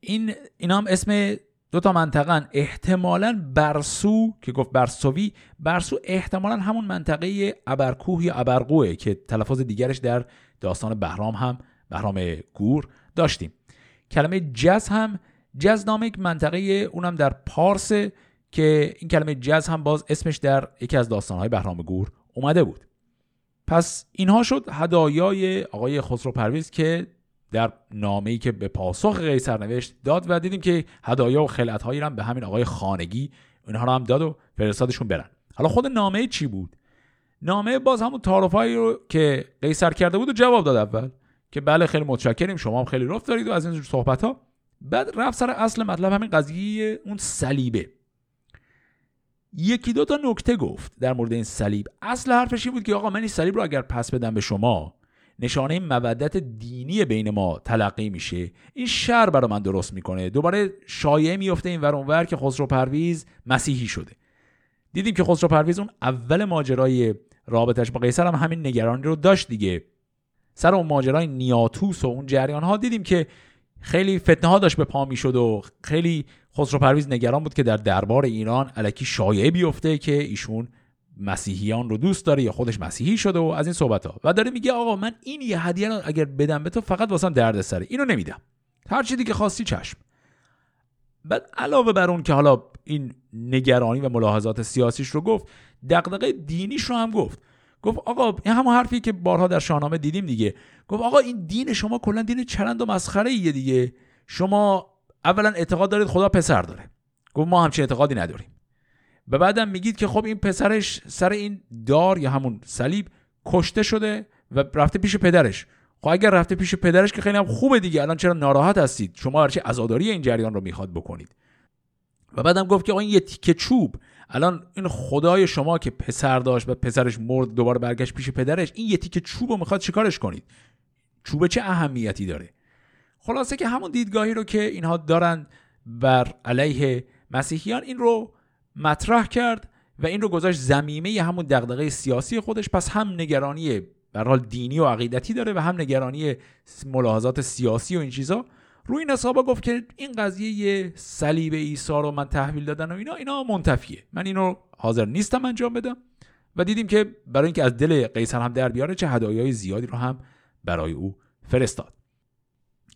این اینا هم اسم دو تا منطقه احتمالا برسو که گفت برسوی برسو احتمالا همون منطقه ابرکوه یا ابرقوه که تلفظ دیگرش در داستان بهرام هم بهرام گور داشتیم. کلمه جز هم جز نام یک منطقه اونم در پارس که این کلمه جز هم باز اسمش در یکی از داستانهای بهرام گور اومده بود. پس اینها شد هدایای آقای خسرو پرویز که در نامه‌ای که به پاسخ قیصر نوشت داد و دیدیم که هدایا و خلعت‌هایی هم به همین آقای خانگی اینها رو هم داد و فرستادشون برن. حالا خود نامه چی بود؟ نامه باز همون تعارفایی رو که قیصر کرده بود و جواب داد اول که بله خیلی متشکریم شما هم خیلی رفت دارید و از این صحبت ها بعد رفت سر اصل مطلب همین قضیه اون صلیبه. یکی دو تا نکته گفت در مورد این صلیب. اصل حرفش این بود که آقا من این صلیب رو اگر پس بدم به شما نشانه مودت دینی بین ما تلقی میشه. این شر برای من درست می‌کنه. دوباره شایعه میفته این ور که خسرو پرویز مسیحی شده. دیدیم که خسرو پرویز اون اول ماجرای رابطش با قیصر هم همین نگرانی رو داشت دیگه. سر اون ماجرای نیاتوس و اون جریان ها دیدیم که خیلی فتنه ها داشت به پا می‌شد و خیلی خسرو پرویز نگران بود که در دربار ایران علکی شایعه بیفته که ایشون مسیحیان رو دوست داره یا خودش مسیحی شده و از این صحبت ها. و داره میگه آقا من این یه هدیه رو اگر بدم به تو فقط واسم درد سره. اینو نمیدم. هر چیزی که خواستی چشم. بعد علاوه بر اون که حالا این نگرانی و ملاحظات سیاسیش رو گفت دغدغه دینیش رو هم گفت. گفت آقا این همون حرفی که بارها در شاهنامه دیدیم دیگه. گفت آقا این دین شما کلا دین چرند و مسخره ایه دیگه. شما اولا اعتقاد دارید خدا پسر داره. گفت ما همچین اعتقادی نداریم. و بعدم میگید که خب این پسرش سر این دار یا همون صلیب کشته شده و رفته پیش پدرش. خب اگر رفته پیش پدرش که خیلی هم خوبه دیگه. الان چرا ناراحت هستید؟ شما هرچی عزاداری این جریان رو می‌خواد بکنید؟ و بعدم گفت که آقا این یه تیکه چوب. الان این خدای شما که پسر داشت و پسرش مرد دوباره برگشت پیش پدرش این یه تیکه چوب می‌خواد چیکارش کنید؟ چوب چه اهمیتی داره؟ خلاصه که همون دیدگاهی رو که اینها دارن بر علیه مسیحیان این رو مطرح کرد و این رو گذاشت زمیمه همون دغدغه سیاسی خودش. پس هم نگرانی به دینی و عقیدتی داره و هم نگرانی ملاحظات سیاسی و این چیزا. روی این حسابا گفت که این قضیه صلیب عیسی رو من تحویل دادن و اینا اینا منتفیه. من اینو حاضر نیستم انجام بدم و دیدیم که برای اینکه از دل قیصر هم در بیاره چه هدایای زیادی رو هم برای او فرستاد.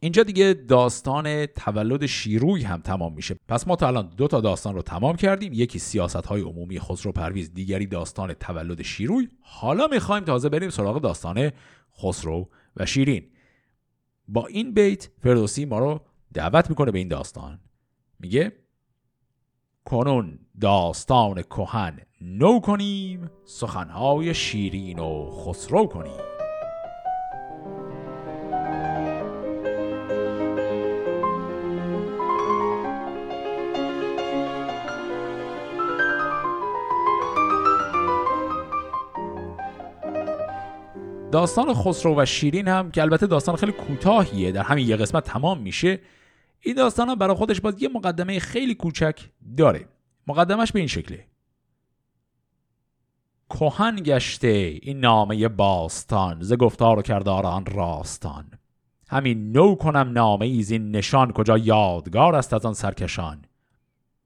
اینجا دیگه داستان تولد شیروی هم تمام میشه. پس ما تا الان دو تا داستان رو تمام کردیم. یکی سیاست های عمومی خسرو پرویز دیگری داستان تولد شیروی. حالا می‌خوایم تازه بریم سراغ داستان خسرو و شیرین. با این بیت فردوسی ما رو دعوت می‌کنه به این داستان. میگه کنون داستان کهن نو کنیم سخنهای شیرین و خسرو کنیم. داستان خسرو و شیرین هم که البته داستان خیلی کوتاهیه در همین یه قسمت تمام میشه. این داستان هم برای خودش باز یه مقدمه خیلی کوچک داره. مقدمش به این شکله. کهن گشته این نامه باستان ز گفتار و کردار آن راستان. همین نو کنم نامه ایز این نشان کجا یادگار است از آن سرکشان.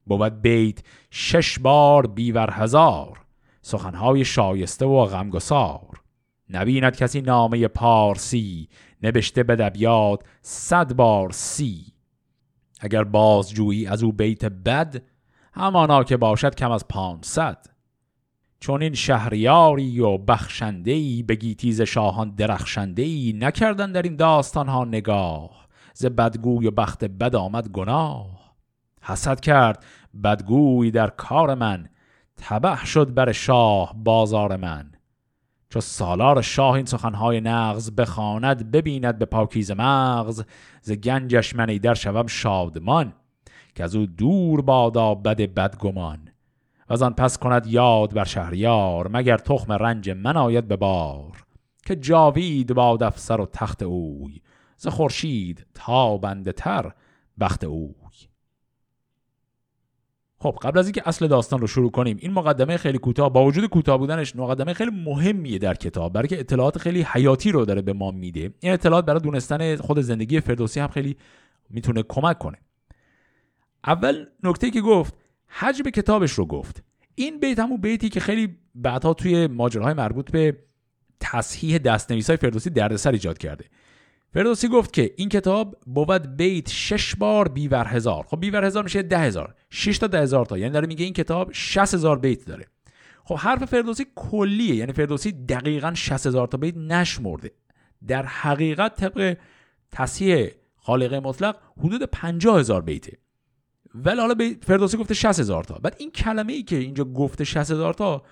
بود بیت شش بار بیور هزار سخنهای شایسته و غمگسار. نبیند کسی نامه پارسی نوشته به دبیاد صد بار سی. اگر بازجویی از او بیت بد همانا که باشد کم از پانصد. چون این شهریاری و بخشندهی به گیتیز شاهان درخشندهی نکردن در این داستان ها نگاه. ز بدگوی و بخت بد آمد گناه. حسد کرد بدگوی در کار من تبه شد بر شاه بازار من. چو سالار شاه این سخنهای نغز بخواند ببیند به پاکیز مغز. ز گنجش من در شوم شادمان که از او دور بادا بد بدگمان و آن پس کند یاد بر شهریار مگر تخم رنج من آید به بار. که جاوید باد افسر و تخت اوی ز خورشید تا بنده تر بخت اوی. خب قبل از اینکه اصل داستان رو شروع کنیم این مقدمه خیلی کوتاه با وجود کوتاه بودنش مقدمه خیلی مهمیه در کتاب برای که اطلاعات خیلی حیاتی رو داره به ما میده. این اطلاعات برای دونستن خود زندگی فردوسی هم خیلی می‌تونه کمک کنه. اول نکته که گفت حجم کتابش رو گفت. این بیت همون بیتی که خیلی بعدها توی ماجراهای مربوط به تصحیح دستنویسای فردوسی دردسر ایجاد کرده. فردوسی گفت که این کتاب بود بیت شش بار بیور هزار. خب بیور هزار میشه ده هزار. شش تا ده هزار تا. یعنی داره میگه این کتاب 60 هزار بیت داره. خب حرف فردوسی کلیه. یعنی فردوسی دقیقا 60 هزار تا بیت نشمرده. در حقیقت طبق تصحیح خالق مطلق حدود 50 هزار بیته. ولی حالا فردوسی گفته 60 هزار تا. بعد این کلمه ای که اینجا گفته 60 هزار تا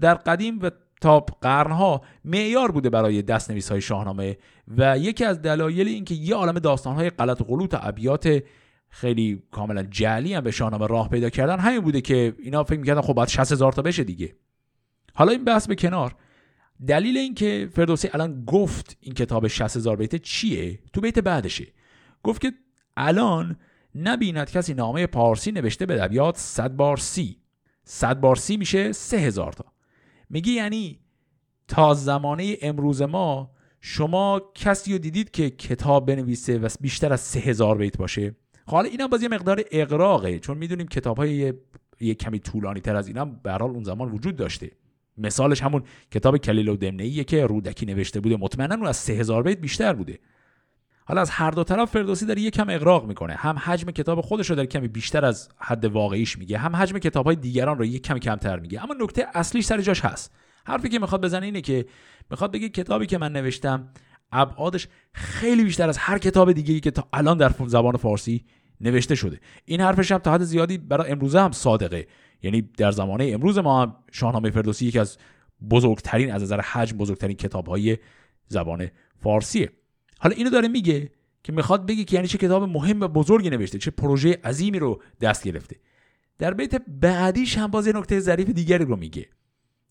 در قدیم و تا قرنها معیار بوده برای دستنویس های شاهنامه و یکی از دلایل اینکه یه عالم داستان های غلط غلوط ابیات خیلی کاملا جعلی هم به شاهنامه راه پیدا کردن همین بوده که اینا فکر می‌کردن خب باید 60 هزار تا بشه دیگه. حالا این بحث به کنار. دلیل اینکه فردوسی الان گفت این کتاب 60 هزار بیت چیه؟ تو بیت بعدشه. گفت که الان نبیند کسی نامه پارسی نوشته به ابیات 100 بار سی. 100 بار سی میشه 3000 تا. میگه یعنی تا زمانه امروز ما شما کسی رو دیدید که کتاب بنویسه و بیشتر از سه هزار بیت باشه؟ خب حالا اینا باز یه مقدار اقراقه چون می‌دونیم کتاب های یه, کمی طولانی تر از اینا به اون زمان وجود داشته. مثالش همون کتاب کلیل و دمنه که رودکی نوشته بوده. مطمئنا اون از سه هزار بیت بیشتر بوده. حالا از هر دو طرف فردوسی داره یه کم اقراق می‌کنه. هم حجم کتاب خودش رو داره کمی بیشتر از حد واقعیش میگه هم حجم کتاب های دیگران رو یه کمی کمتر میگه. اما نکته اصلیش سر جاش هست. حرفی که می‌خواد بزنه اینه که می‌خواد بگه کتابی که من نوشتم ابعادش خیلی بیشتر از هر کتاب دیگه که تا الان در زبان فارسی نوشته شده. این حرفش هم تا حد زیادی برای امروزه هم صادقه. یعنی در زمانه امروز ما هم شاهنامه فردوسی یکی از بزرگترین از نظر حجم بزرگترین کتاب های زبان فارسیه. حالا اینو داره میگه که می‌خواد بگه که یعنی چه کتاب مهم و بزرگی نوشته چه پروژه عظیمی رو دست گرفته. در بیت بعدیش هم باز یه نکته ظریف دیگری رو میگه.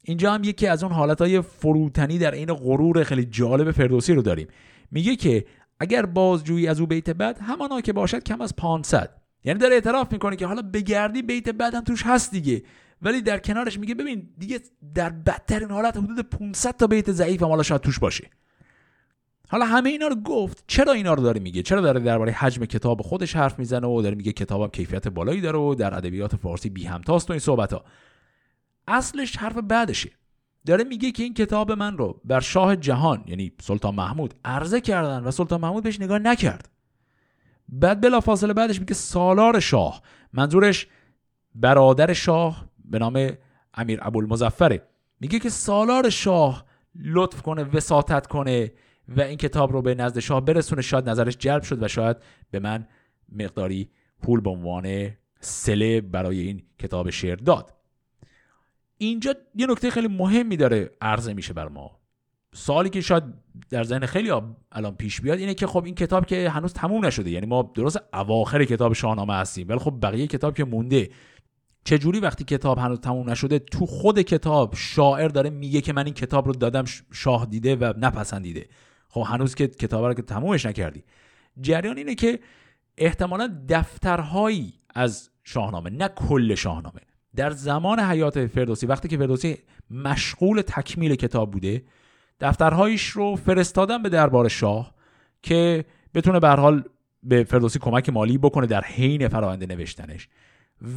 اینجا هم یکی از اون حالتهای فروتنی در این غرور خیلی جالب فردوسی رو داریم. میگه که اگر بازجویی از او بیت بعد همانا که باشد کم از 500 یعنی داره اعتراف می‌کنه که حالا بگردی بیت بعد هم توش هست دیگه. ولی در کنارش میگه ببین دیگه در بدترین حالت حدود 500 تا بیت ضعیف هم حالا شاید توش باشه. حالا همه اینا رو گفت. چرا اینا رو داره میگه؟ چرا داره درباره حجم کتاب خودش حرف می‌زنه و داره میگه کتابم کیفیت بالایی داره و در ادبیات فارسی بی همتاست و این صحبت ها اصلش حرف بعدشه. داره میگه که این کتاب من رو بر شاه جهان یعنی سلطان محمود عرضه کردن و سلطان محمود بهش نگاه نکرد. بعد بلا فاصله بعدش میگه سالار شاه. منظورش برادر شاه به نام امیر ابوالمظفره. میگه که سالار شاه لطف کنه وساطت کنه و این کتاب رو به نزد شاه برسونه. شاید نظرش جلب شد و شاید به من مقداری پول به عنوان سله برای این کتاب شعر داد. اینجا یه نکته خیلی مهمی داره عرضه میشه بر ما. سالی که شاید در ذهن خیلی الان پیش بیاد اینه که خب این کتاب که هنوز تموم نشده یعنی ما درست اواخر کتاب شاهنامه هستیم ولی خب بقیه کتاب که مونده چجوری وقتی کتاب هنوز تموم نشده تو خود کتاب شاعر داره میگه که من این کتاب رو دادم شاه دیده و نپسندیده؟ خب هنوز که کتاب رو که تمومش نکردی. جریان اینه که احتمالا دفترهایی از شاهنامه نه کل شاهنامه در زمان حیات فردوسی وقتی که فردوسی مشغول تکمیل کتاب بوده دفترهایش رو فرستادن به دربار شاه که بتونه به حال به فردوسی کمک مالی بکنه در حین فراینده نوشتنش.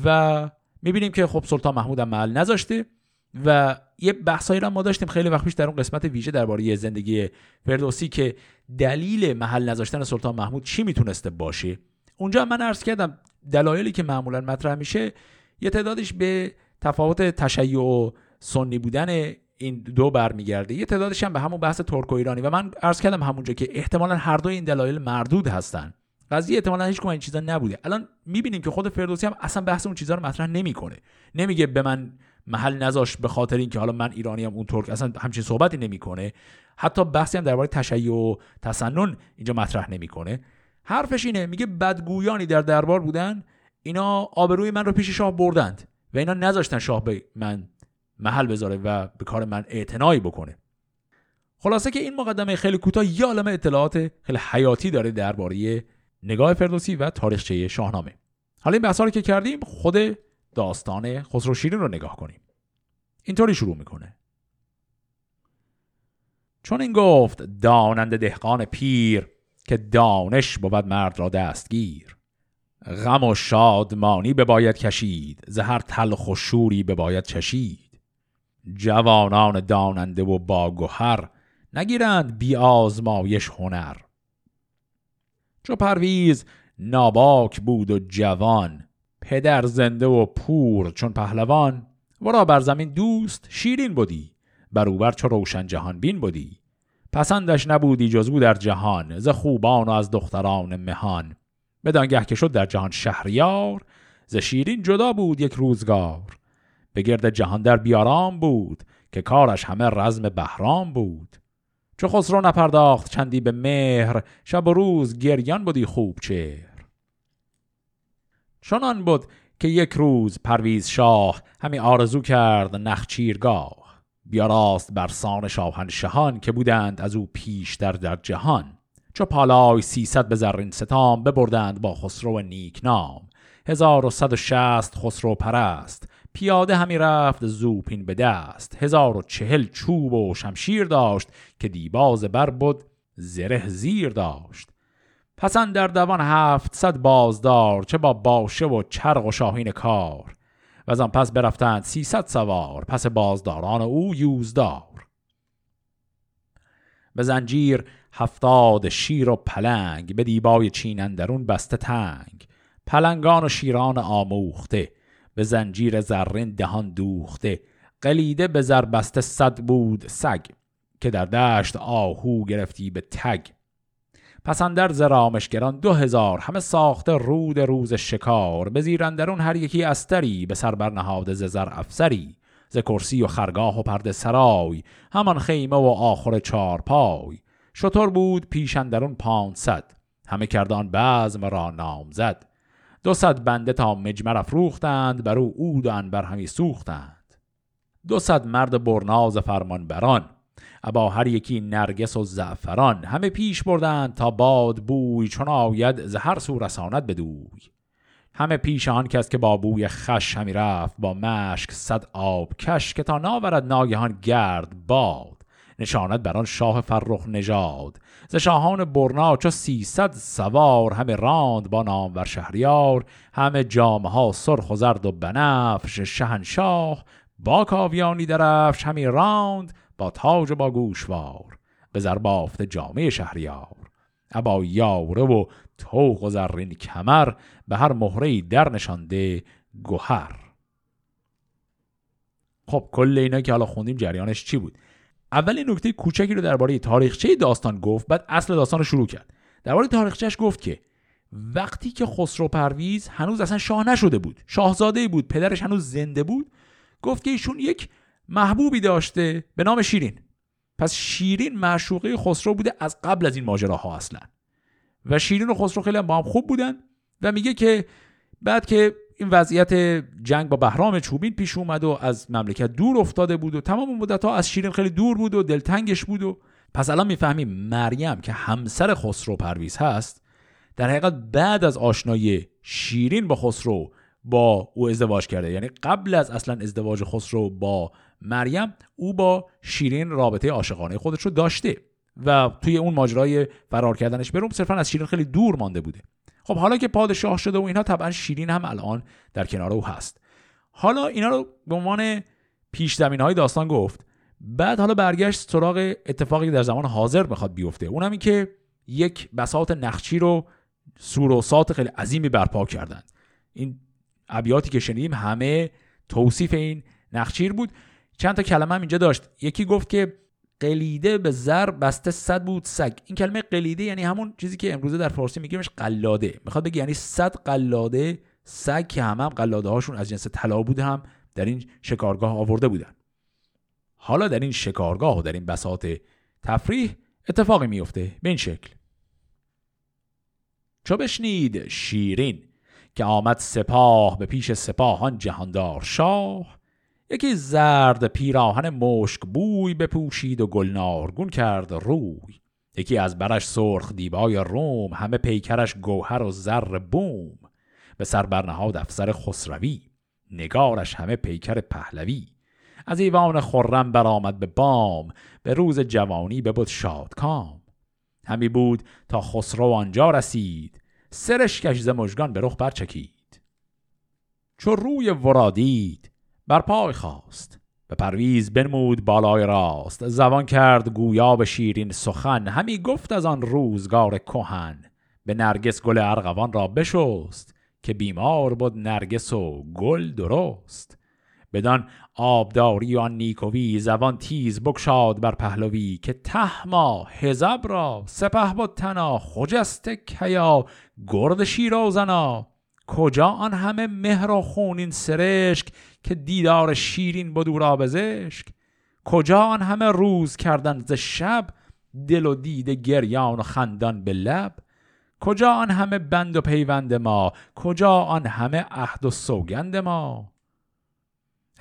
و می‌بینیم که خب سلطان محمود هم محل نذاشته. و یه بحثایی رو ما داشتیم. خیلی وقت پیش در اون قسمت ویژه درباره زندگی فردوسی که دلیل محل نذاشتن سلطان محمود چی می‌تونسته باشه. اونجا من عرض کردم دلایلی که معمولا مطرح میشه یه تعدادش به تفاوت تشیع و سنی بودن این دو برمیگرده. یه تعدادش هم به همون بحث ترک و ایرانی. و من عرض کردم همونجا که احتمالا هر دو این دلایل مردود هستن. قضیه احتمالا هیچ این چیزا نبوده. الان می‌بینیم که خود فردوسی هم اصلا بحث اون چیزا رو مطرح نمی‌کنه. نمیگه به من محل نذاش به خاطر اینکه حالا من ایرانی هم اون ترک اصلا همچین صحبتی نمی‌کنه. حتی بحثی هم درباره تشیع و تسنن اینجا مطرح نمی‌کنه. حرفش اینه میگه بدگویانی در دربار بودن اینا آبروی من رو پیش شاه بردند و اینا نذاشتن شاه به من محل بذاره و به کار من اعتنایی بکنه. خلاصه که این مقدمه خیلی کوتاه یا عالم اطلاعات خیلی حیاتی داره درباره نگاه فردوسی و تاریخچه شاهنامه. حالا این بحثا که کردیم خود داستان خسرو شیرین رو نگاه کنیم. اینطوری شروع می‌کنه. چون این گفت دانند دهقان پیر که دانش بود مرد را دستگیر. غم و شادمانی به باید کشید زهر تلخ و شوری به باید چشید. جوانان داننده و باگوهر نگیرند بی آزمایش هنر. چو پرویز ناباک بود و جوان پدر زنده و پور چون پهلوان ورا بر زمین دوست شیرین بودی بروبر چو روشن جهان بین بودی پسندش نبودی جزو در جهان ز خوبان و از دختران مهان. بدانگه که شد در جهان شهریار ز شیرین جدا بود یک روزگار. به گرد جهان در بیارام بود که کارش همه رزم بهرام بود. چو خسرو نپرداخت چندی به مهر شب و روز گریان بودی خوب چهر. چنان بود که یک روز پرویز شاه همی آرزو کرد نخچیرگاه بیاراست بر سان شاهنشهان که بودند از او پیشتر در جهان. چو پالای سیصد به زرین ستام ببردند با خسرو نیک نام. هزار و صد و شست خسرو پرست پیاده همی رفت زوپین به دست. هزار و چهل چوب و شمشیر داشت که دیباز بر بود زره زیر داشت. پسند در دوان هفت صد بازدار چه با باشه و چرق و شاهین کار. و از آن پس برفتند سیصد سوار پس بازداران او یوزدار. به زنجیر هفتاد شیر و پلنگ به دیبای چین اندرون بسته تنگ. پلنگان و شیران آموخته به زنجیر زرین دهان دوخته. قلیده به زربسته صد بود سگ که در دشت آهو گرفتی به تگ. پسندر زرامشگران دو هزار همه ساخته رود روز شکار. به زیرندرون هر یکی استری به سر برنهاده ز زر افسری. ز کرسی و خرگاه و پرده سرای همان خیمه و آخر چارپای شطور بود پیشندرون پانصد همه کردان بزم را نام زد. دو صد بنده تا مجمر افروختند بر او و انبر همی سوختند. دو صد مرد برناز فرمان بران ابا هر یکی نرگس و زعفران. همه پیش بردند تا باد بوی چون آید ز هر سو رساند بدوی همه پیش آن کس که با بوی خش همی رفت با مشک صد آب کش که تا ناورد ناگهان گرد باد. نشاند بر آن شاه فرخ نژاد. ز شاهان برنا چو سیصد سوار همه راند با نام ور شهریار. همه جامه ها سرخ و زرد و بنفش شهنشاه. با کاویانی درفش همی راند با تاج و با گوشوار به زربافت جامعه شهریار. ابا یاوره و توق و زرین کمر به هر مهره در نشانده گوهر خب کل اینا که حالا خوندیم جریانش چی بود؟ اول نکته کوچکی رو درباره تاریخچه داستان گفت بعد اصل داستان رو شروع کرد. درباره تاریخچهش گفت که وقتی که خسرو پرویز هنوز اصلا شاه نشده بود شاهزاده بود پدرش هنوز زنده بود گفت که ایشون یک محبوبی داشته به نام شیرین. پس شیرین معشوقه خسرو بوده از قبل از این ماجراها اصلا. و شیرین و خسرو خیلی با هم خوب بودن و میگه که بعد که این وضعیت جنگ با بهرام چوبین پیش اومد و از مملکت دور افتاده بود و تمام مدت ها از شیرین خیلی دور بود و دلتنگش بود و پس الان می‌فهمیم مریم که همسر خسرو پرویز هست در حقیقت بعد از آشنایی شیرین با خسرو با او ازدواج کرده. یعنی قبل از اصلا ازدواج خسرو با مریم او با شیرین رابطه عاشقانه خودش رو داشته و توی اون ماجرای فرار کردنش بروم صرفا از شیرین خیلی دور مانده بوده. خب حالا که پادشاه شده و اینها طبعا شیرین هم الان در کنار او هست. حالا اینا رو به عنوان پیش زمین های داستان گفت. بعد حالا برگشت سراغ اتفاقی در زمان حاضر می‌خواد بیفته. اونم این که یک بساط نخچی رو سور و سات خیلی عظیمی برپا کردند این ابیاتی که شنیدیم همه توصیف این نخچیر بود. چند تا کلمه هم اینجا داشت. یکی گفت که قلیده به زر بسته صد بود سگ. این کلمه قلیده یعنی همون چیزی که امروزه در فارسی میگیمش قلاده. می‌خواد بگه یعنی صد قلاده سگ که هم هم قلاده هاشون از جنس طلا بود هم در این شکارگاه آورده بودن. حالا در این شکارگاه و در این بساط تفریح اتفاقی میفته به این شکل. چو بشنید شیرین که آمد سپاه به پیش سپاهان جهاندار شاه یکی زرد پیراهن مشک بوی بپوشید و گلنارگون کرد روی. یکی از برش سرخ دیبای روم همه پیکرش گوهر و زر بوم. به سر برنهاد افسر خسروی نگارش همه پیکر پهلوی. از ایوان خرم برآمد به بام به روز جوانی ببود شادکام. همی بود تا خسرو آنجا رسید سرشکش ز مژگان به رخ برچکید. چو روی ورادید بر پای خواست به پرویز بنمود بالای راست. زبان کرد گویا به شیرین سخن. همی گفت از آن روزگار کهن. به نرگس گل ارغوان را بشست که بیمار بود نرگس و گل درست. بدان آبداری و آن نیکوی زبان تیز بکشاد بر پهلوی که تهما هزب را. سپه بود تنا خجست کیا. گرد شیرازنا کجا آن همه مهر و خونین سرشک که دیدار شیرین بود را بزشک کجا آن همه روز کردن ز شب دل و دید گریان و خندان به لب؟ کجا آن همه بند و پیوند ما؟ کجا آن همه عهد و سوگند ما؟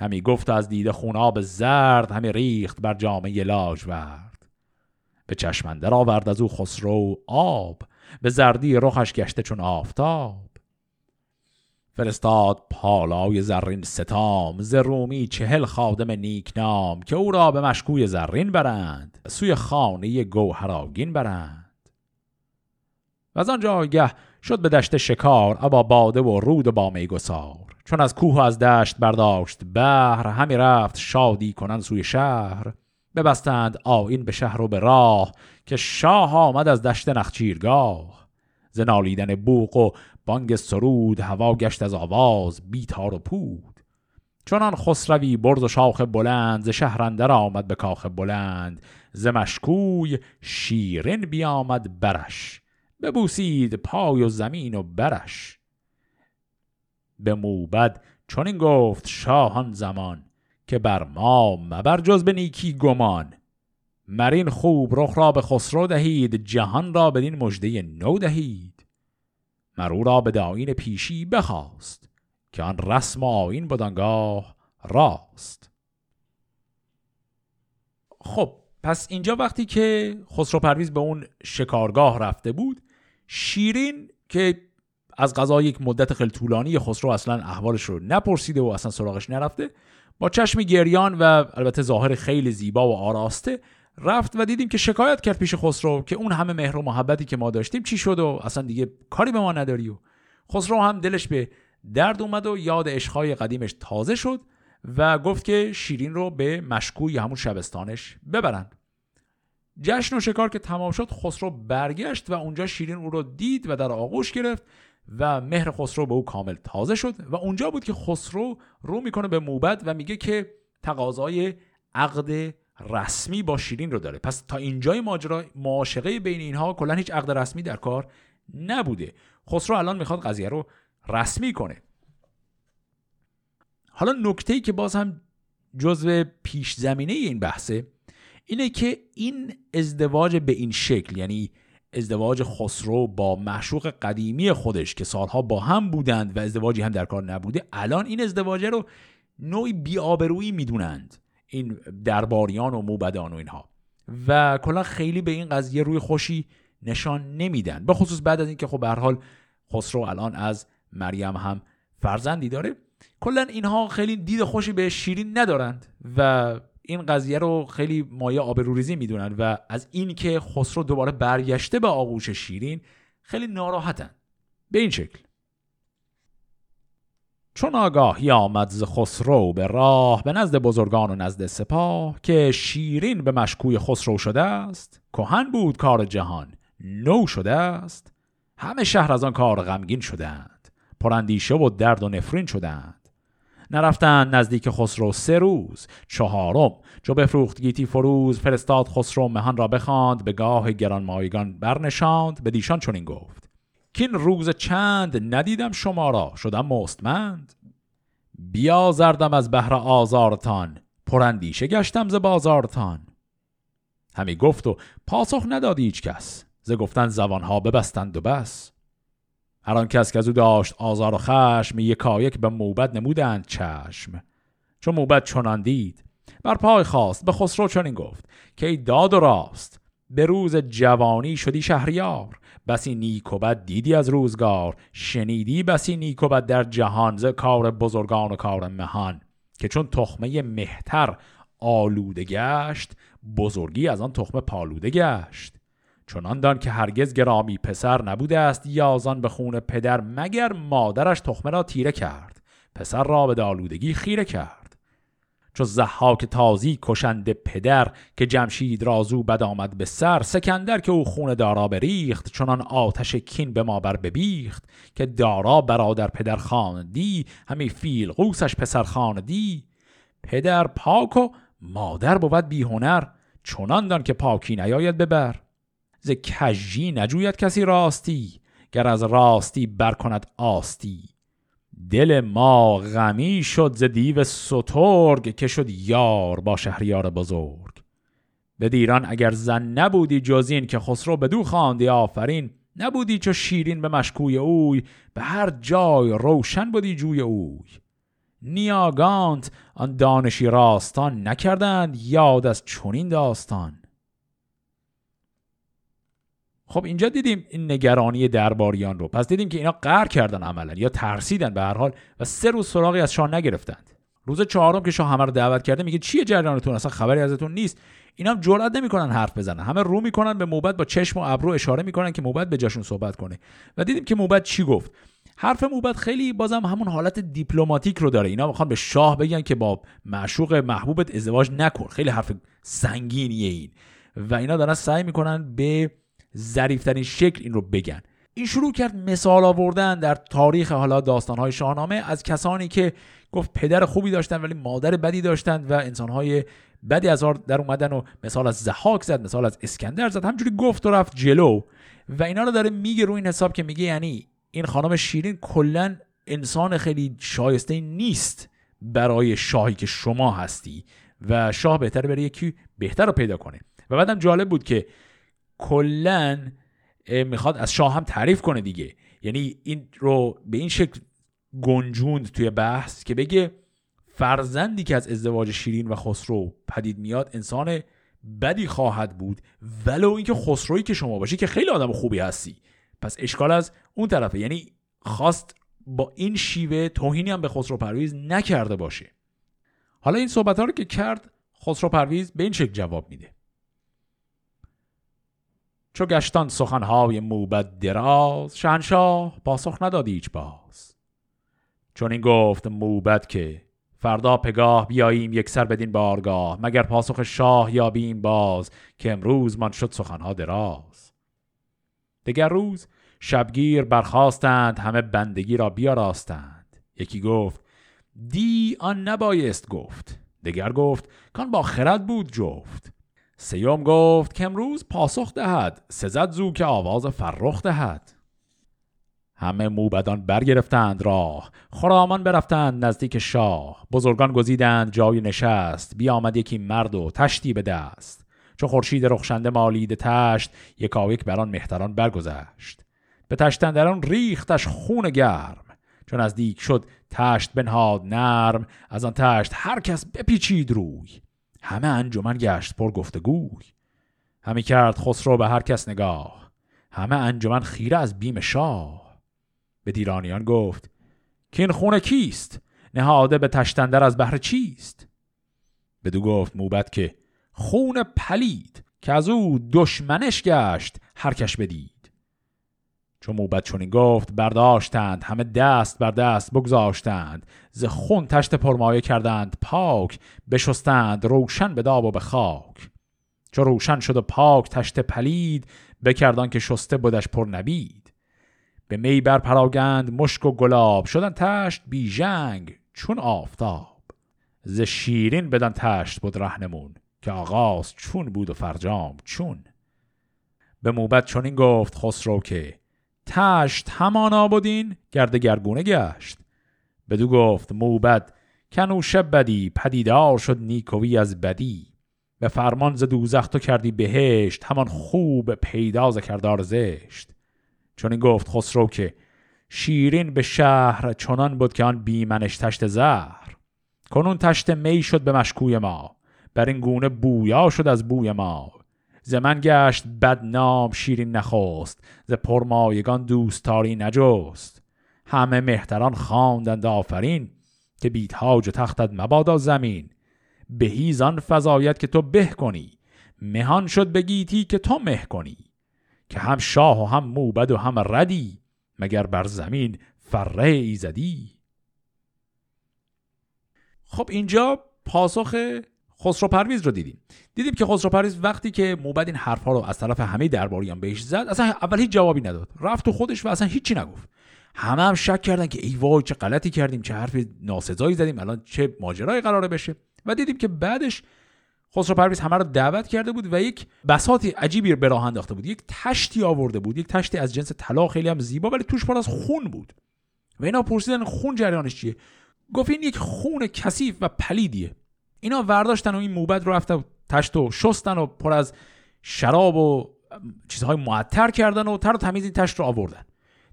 همی گفت از دیده خوناب زرد همی ریخت بر جامعه لاجورد. به چشمندر آورد از او خسرو آب به زردی رخش گشته چون آفتاب. فرستاد پالای زرین ستام ز رومی چهل خادم نیکنام که او را به مشکوی زرین برند سوی خانه گوهراگین برند. و از آنجا آگه شد به دشت شکار ابا باده و رود و با میگسار چون از کوه و از دشت برداشت بهر همی رفت شادی کنن سوی شهر. ببستند آین به شهر و به راه که شاه آمد از دشت نخچیرگاه. ز نالیدن بوق و بانگ سرود هوا گشت از آواز بیتار و پود. چنان خسروی برد و شاخ بلند ز شهرندر آمد به کاخ بلند. ز مشکوی شیرین بیامد برش ببوسید پای و زمین و برش. به موبد چون این گفت شاهان زمان که بر ما مبر جز به نیکی گمان. مرین خوب رخ را به خسرو دهید جهان را بدین مژده نو دهید. مرو را به داین پیشی بخواست که آن رسم آین بدانگاه راست. خب پس اینجا وقتی که خسرو پرویز به اون شکارگاه رفته بود شیرین که از قضا یک مدت خیلی طولانی خسرو اصلا احوالش رو نپرسیده و اصلا سراغش نرفته با چشم گریان و البته ظاهر خیلی زیبا و آراسته رفت و دیدیم که شکایت کرد پیش خسرو که اون همه مهر و محبتی که ما داشتیم چی شد و اصلا دیگه کاری به ما نداری و خسرو هم دلش به درد اومد و یاد عشقهای قدیمش تازه شد و گفت که شیرین رو به مشکوی همون شبستانش ببرند جشن و شکار که تمام شد خسرو برگشت و اونجا شیرین او رو دید و در آغوش گرفت و مهر خسرو به او کامل تازه شد و اونجا بود که خسرو رو می‌کنه به موبد و میگه که تقاضای عقد رسمی با شیرین رو داره. پس تا اینجای ماجرا معاشقه بین اینها کلا هیچ عقد رسمی در کار نبوده. خسرو الان می‌خواد قضیه رو رسمی کنه. حالا نکته ای که باز هم جزو پیش زمینه این بحثه اینه که این ازدواج به این شکل یعنی ازدواج خسرو با معشوق قدیمی خودش که سالها با هم بودند و ازدواجی هم در کار نبوده الان این ازدواج رو نوعی بیآبرویی می‌دونند. این درباریان و موبدان و اینها. و کلا خیلی به این قضیه روی خوشی نشان نمیدن. به خصوص بعد از اینکه خب به حال خسرو الان از مریم هم فرزندی داره. کلا اینها خیلی دید خوشی به شیرین ندارند و این قضیه رو خیلی مایه آبروریزی می‌دونن و از این که خسرو دوباره برگشته به آغوش شیرین خیلی ناراحتن. به این شکل. چون آگاهی آمد ز خسرو به راه به نزد بزرگان و نزد سپاه که شیرین به مشکوی خسرو شده است کهن بود کار جهان نو شده است. همه شهر از آن کار غمگین شدند پراندیشه و درد و نفرین شدند نرفتند نزدیک خسرو سه روز چهارم چو بفروخت گیتی فروز فرستاد خسرو مهان را بخواند به گاه گرانمایگان برنشاند به دیشان چنین گفت. کین روز چند ندیدم شما را. شدم مستمند. بیا زردم از بهر آزارتان. پرندیشه گشتم ز بازارتان. همی گفت و پاسخ نداد هیچ کس. ز گفتن زبانها ببستند و بس. هر آن کس که از او داشت آزار و خشم یکایک به موبد نمودند چشم. چون موبد چنان دید بر پای خواست به خسرو چنین گفت که ای داد و راست به روز جوانی شدی شهریار. بسی نیک و بد دیدی از روزگار؟ شنیدی بسی نیک و بد در جهان ز کار بزرگان و کار مهان؟ که چون تخمه مهتر آلوده گشت بزرگی از آن تخمه پالوده گشت. چنان دان که هرگز گرامی پسر نبوده است یازان به خون پدر مگر مادرش تخمه را تیره کرد. پسر را به دالودگی خیره کرد. چو زحاک تازی کشنده پدر که جمشید رازو بد آمد به سر سکندر که او خون دارا بریخت چنان آتش کین به ما بر ببیخت که دارا برادر پدر خاندی همی فیل قوسش پسر خاندی پدر پاک و مادر بود بی هنر چنان دان که پاکی نیاید ببر ز کجی نجوید کسی راستی گر از راستی برکند آستی. دل ما غمی شد ز دیو سترگ که شد یار با شهریار بزرگ. به دیران اگر زن نبودی جز این که خسرو بدو خواندی آفرین. نبودی چو شیرین به مشکوی اوی به هر جای روشن بودی جوی اوی. نیاگانت آن دانشی راستان نکردند یاد از چنین داستان. خب اینجا دیدیم این نگرانی درباریان رو. پس دیدیم که اینا قهر کردن عملا یا ترسیدن به هر حال و سه روز سراغی از شاه نگرفتند. روز چهارم که شاه همه رو دعوت کرده میگه چیه جریانتون؟ اصلا خبری ازتون نیست. اینا هم جرئت نمی‌کنن حرف بزنن. همه رو می‌کنن به موبت با چشم و ابرو اشاره می‌کنن که موبت به جاشون صحبت کنه. و دیدیم که موبت چی گفت؟ حرف موبت خیلی بازم همون حالت دیپلماتیک رو داره. اینا می‌خوان به شاه بگن که با معشوق محبوبت ازدواج نکن. خیلی حرف سنگینیه این. و اینا دارن سعی می‌کنن به ظریفترین شکل این رو بگن. این شروع کرد مثال آوردن در تاریخ حالا داستانهای شاهنامه از کسانی که گفت پدر خوبی داشتن ولی مادر بدی داشتند و انسانهای بدی از در اومدن و مثال از زحاک زد مثال از اسکندر زد. همجوری گفت و رفت جلو و اینا رو داره میگه روی این حساب که میگه یعنی این خانم شیرین کلا انسان خیلی شایسته نیست برای شاهی که شما هستی و شاه بهتر بره یکی بهتر رو پیدا کنه. و بعدم جالب بود که کلا می‌خواد از شاه هم تعریف کنه دیگه. یعنی این رو به این شکل گنجوند توی بحث که بگه فرزندی که از ازدواج شیرین و خسرو پدید میاد انسان بدی خواهد بود ولو اینکه خسرویی که شما باشی که خیلی آدم خوبی هستی. پس اشکال از اون طرفه. یعنی خواست با این شیوه توهینی هم به خسرو پرویز نکرده باشه. حالا این صحبت ها رو که کرد خسرو پرویز به این شکل جواب میده. چو گشتان سخنهای موبد دراز شهنشاه پاسخ نداد هیچ باز. چون این گفت موبد که فردا پگاه بیاییم یک سر بدین بارگاه مگر پاسخ شاه یابیم باز که امروز من شد سخنها دراز. دگر روز شبگیر برخواستند همه بندگی را بیاراستند. یکی گفت دی آن نبایست گفت. دگر گفت کان با خرد بود جفت. سیوم گفت که امروز پاسخ دهد. سزد زو که آواز فرخ دهد. همه موبدان برگرفتند راه. خرامان برفتند نزدیک شاه. بزرگان گزیدند جای نشست. بیامد یکی مرد و تشتی به دست. چو خورشید رخشنده مالید تشت یکایک بر آن مهتران برگذشت. به تشتندران ریختش خون گرم. چون نزدیک شد تشت بنهاد نرم. از آن تشت هر کس بپیچید روی. همه انجمن گشت پر گفتگوی. همی کرد خسرو به هر کس نگاه. همه انجمن خیره از بیم شاه. به دیرانیان گفت که این خونه کیست؟ نهاده به تشتندر از بهر چیست؟ بدو گفت موبت که خون پلید که از او دشمنش گشت هر کش بدید. چون موبت چونین گفت برداشتند همه دست بر دست بگذاشتند ز خون تشت پرمایه کردند پاک بشستند روشن به داب و به خاک. چو روشن شد و پاک تشت پلید بکردان که شسته بودش پر نبید. به می بر پراگند مشک و گلاب شدن تشت بی جنگ چون آفتاب. ز شیرین بدن تشت بود رهنمون که آغاز چون بود و فرجام چون. به موبت چنین گفت خسرو که تشت همانا بودین گرد گرگونه گشت. بدو گفت موبد کنوشه بدی پدیدار شد نیکوی از بدی. به فرمان ز دوزخ تو کردی بهشت همان خوب پیدا ز کردار زشت. چون گفت خسرو که شیرین به شهر چنان بود که آن بیمنش تشت زهر. کنون تشت می شد به مشکوی ما بر این گونه بویا شد از بوی ما. ز من گشت بدنام شیرین نخست ز پرمایگان دوستاری نجست. همه مهتران خواندند آفرین که بیت تاج و تختت مبادا زمین. بهیزان فضایت که تو به کنی مهان شد به گیتی که تو مه کنی. که هم شاه و هم موبد و هم ردی مگر بر زمین فره ایزدی خب اینجا پاسخ خسرو پرویز رو دیدیم. دیدیم که خسرو پرویز وقتی که موبد این حرفها رو از طرف همه درباریان بهش زد اصلا اول هیچ جوابی نداد. رفت تو خودش و اصلا هیچی نگفت. همه هم شک کردن که ای وای چه غلطی کردیم چه حرف ناسزایی زدیم الان چه ماجرایی قراره بشه. و دیدیم که بعدش خسرو پرویز همه رو دعوت کرده بود و یک بساطی عجیبی به راه انداخته بود. یک تشتی آورده بود یک تشتی از جنس طلا خیلی هم زیبا ولی توش پر از خون بود. و اینا پرسیدن خون جریانش چیه؟ گفت این یک خون کثیف و پلیدیه. اینا ورداشتن و این موبد رو رفتن تشت و شستن و پر از شراب و چیزهای معطر کردن و تر و تمیز این تشت رو آوردن.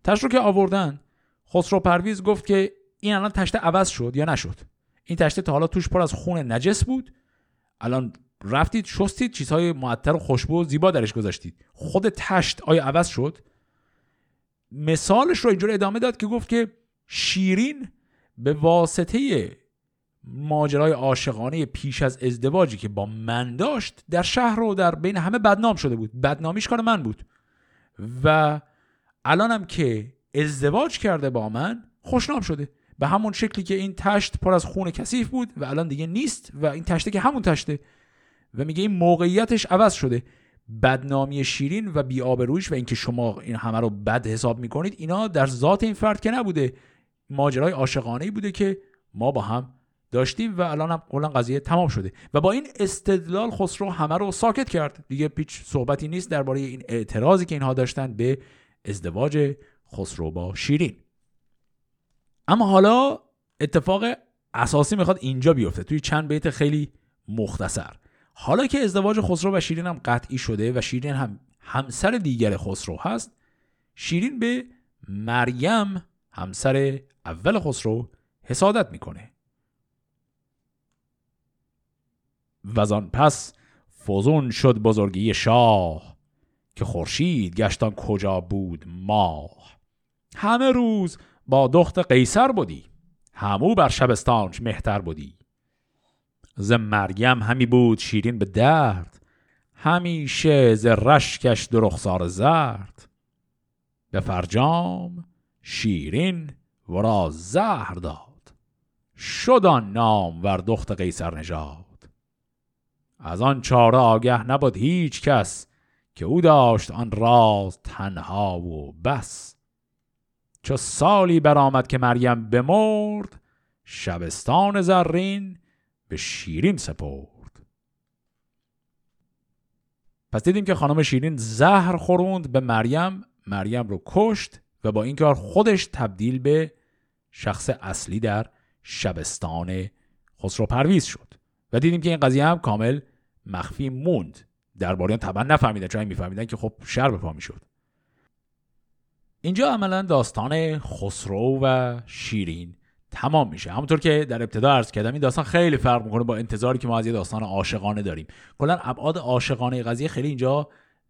تشت رو که آوردن خسرو پرویز گفت که این الان تشت عوض شد یا نشد. این تشته تا حالا توش پر از خون نجس بود. الان رفتید شستید چیزهای معطر و خوشبو و زیبا درش گذاشتید. خود تشت آیا عوض شد؟ مثالش رو اینجور ادامه داد که گفت که شیرین به واسطه ماجرای عاشقانه پیش از ازدواجی که با من داشت در شهر و در بین همه بدنام شده بود. بدنامیش کار من بود. و الانم که ازدواج کرده با من خوشنام شده. به همون شکلی که این تشت پر از خون کثیف بود و الان دیگه نیست و این تشته که همون تشته. و میگه این موقعیتش عوض شده. بدنامی شیرین و بیآبرویش و اینکه شما این همه رو بد حساب می‌کنید اینا در ذات این فرد که نبوده. ماجرای عاشقانه بوده که ما با هم داشتیم و الان هم کلا قضیه تمام شده. و با این استدلال خسرو همه رو ساکت کرد. دیگه پیچ صحبتی نیست درباره این اعتراضی که اینها داشتن به ازدواج خسرو با شیرین. اما حالا اتفاق اساسی می‌خواد اینجا بیفته توی چند بیت خیلی مختصر. حالا که ازدواج خسرو و شیرین هم قطعی شده و شیرین هم همسر دیگر خسرو هست شیرین به مریم همسر اول خسرو حسادت می‌کنه. و پس فزون شد بزرگی شاه که خورشید گشتان کجا بود ماه. همه روز با دخت قیصر بودی همو بر شبستانش مهتر بودی. ز مریم همی بود شیرین به درد همیشه ز رشکش در رخسار زرد. به فرجام شیرین ورا زهر داد شد آن نام ور دخت قیصر نژاد. از آن چاره آگه نبود هیچ کس که او داشت آن راز تنها و بس. چو سالی برآمد که مریم بمرد شبستان زرین به شیرین سپرد. پس دیدیم که خانم شیرین زهر خوروند به مریم مریم رو کشت و با این کار خودش تبدیل به شخص اصلی در شبستان خسرو پرویز شد. و دیدیم که این قضیه هم کامل مخفی موند. درباریان طبعا نفهمیدن چون میفهمیدن که خب شر به پا می‌شد. اینجا عملا داستان خسرو و شیرین تمام میشه. همونطور که در ابتدا عرض کردم این داستان خیلی فرق می‌کنه با انتظاری که ما از یه داستان عاشقانه داریم. کلا ابعاد عاشقانه قضیه خیلی اینجا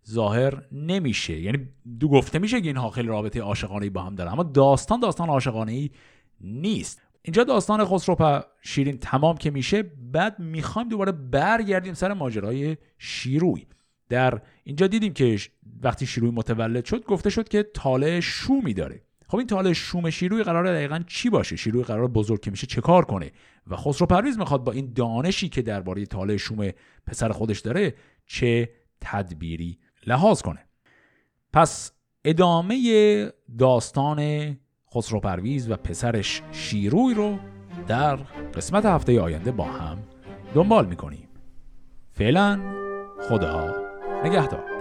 ظاهر نمیشه. یعنی دو گفته میشه که اینها خیلی رابطه عاشقانه با هم دارن اما داستان داستان عاشقانه ای نیست. اینجا داستان خسرو و شیرین تمام که میشه بعد می‌خوایم دوباره برگردیم سر ماجرای شیروی. در اینجا دیدیم که وقتی شیروی متولد شد گفته شد که تاله شومی داره. خب این تاله شوم شیروی قرار دقیقا چی باشه؟ شیروی قرار بزرگ که میشه چه کار کنه؟ و خسرو پرویز می‌خواد با این دانشی که درباره تاله شوم پسر خودش داره چه تدبیری لحاظ کنه. پس ادامه داستان خسرو پرویز و پسرش شیروی رو در قسمت هفته آینده با هم دنبال می‌کنیم. فعلا خدا نگهدار.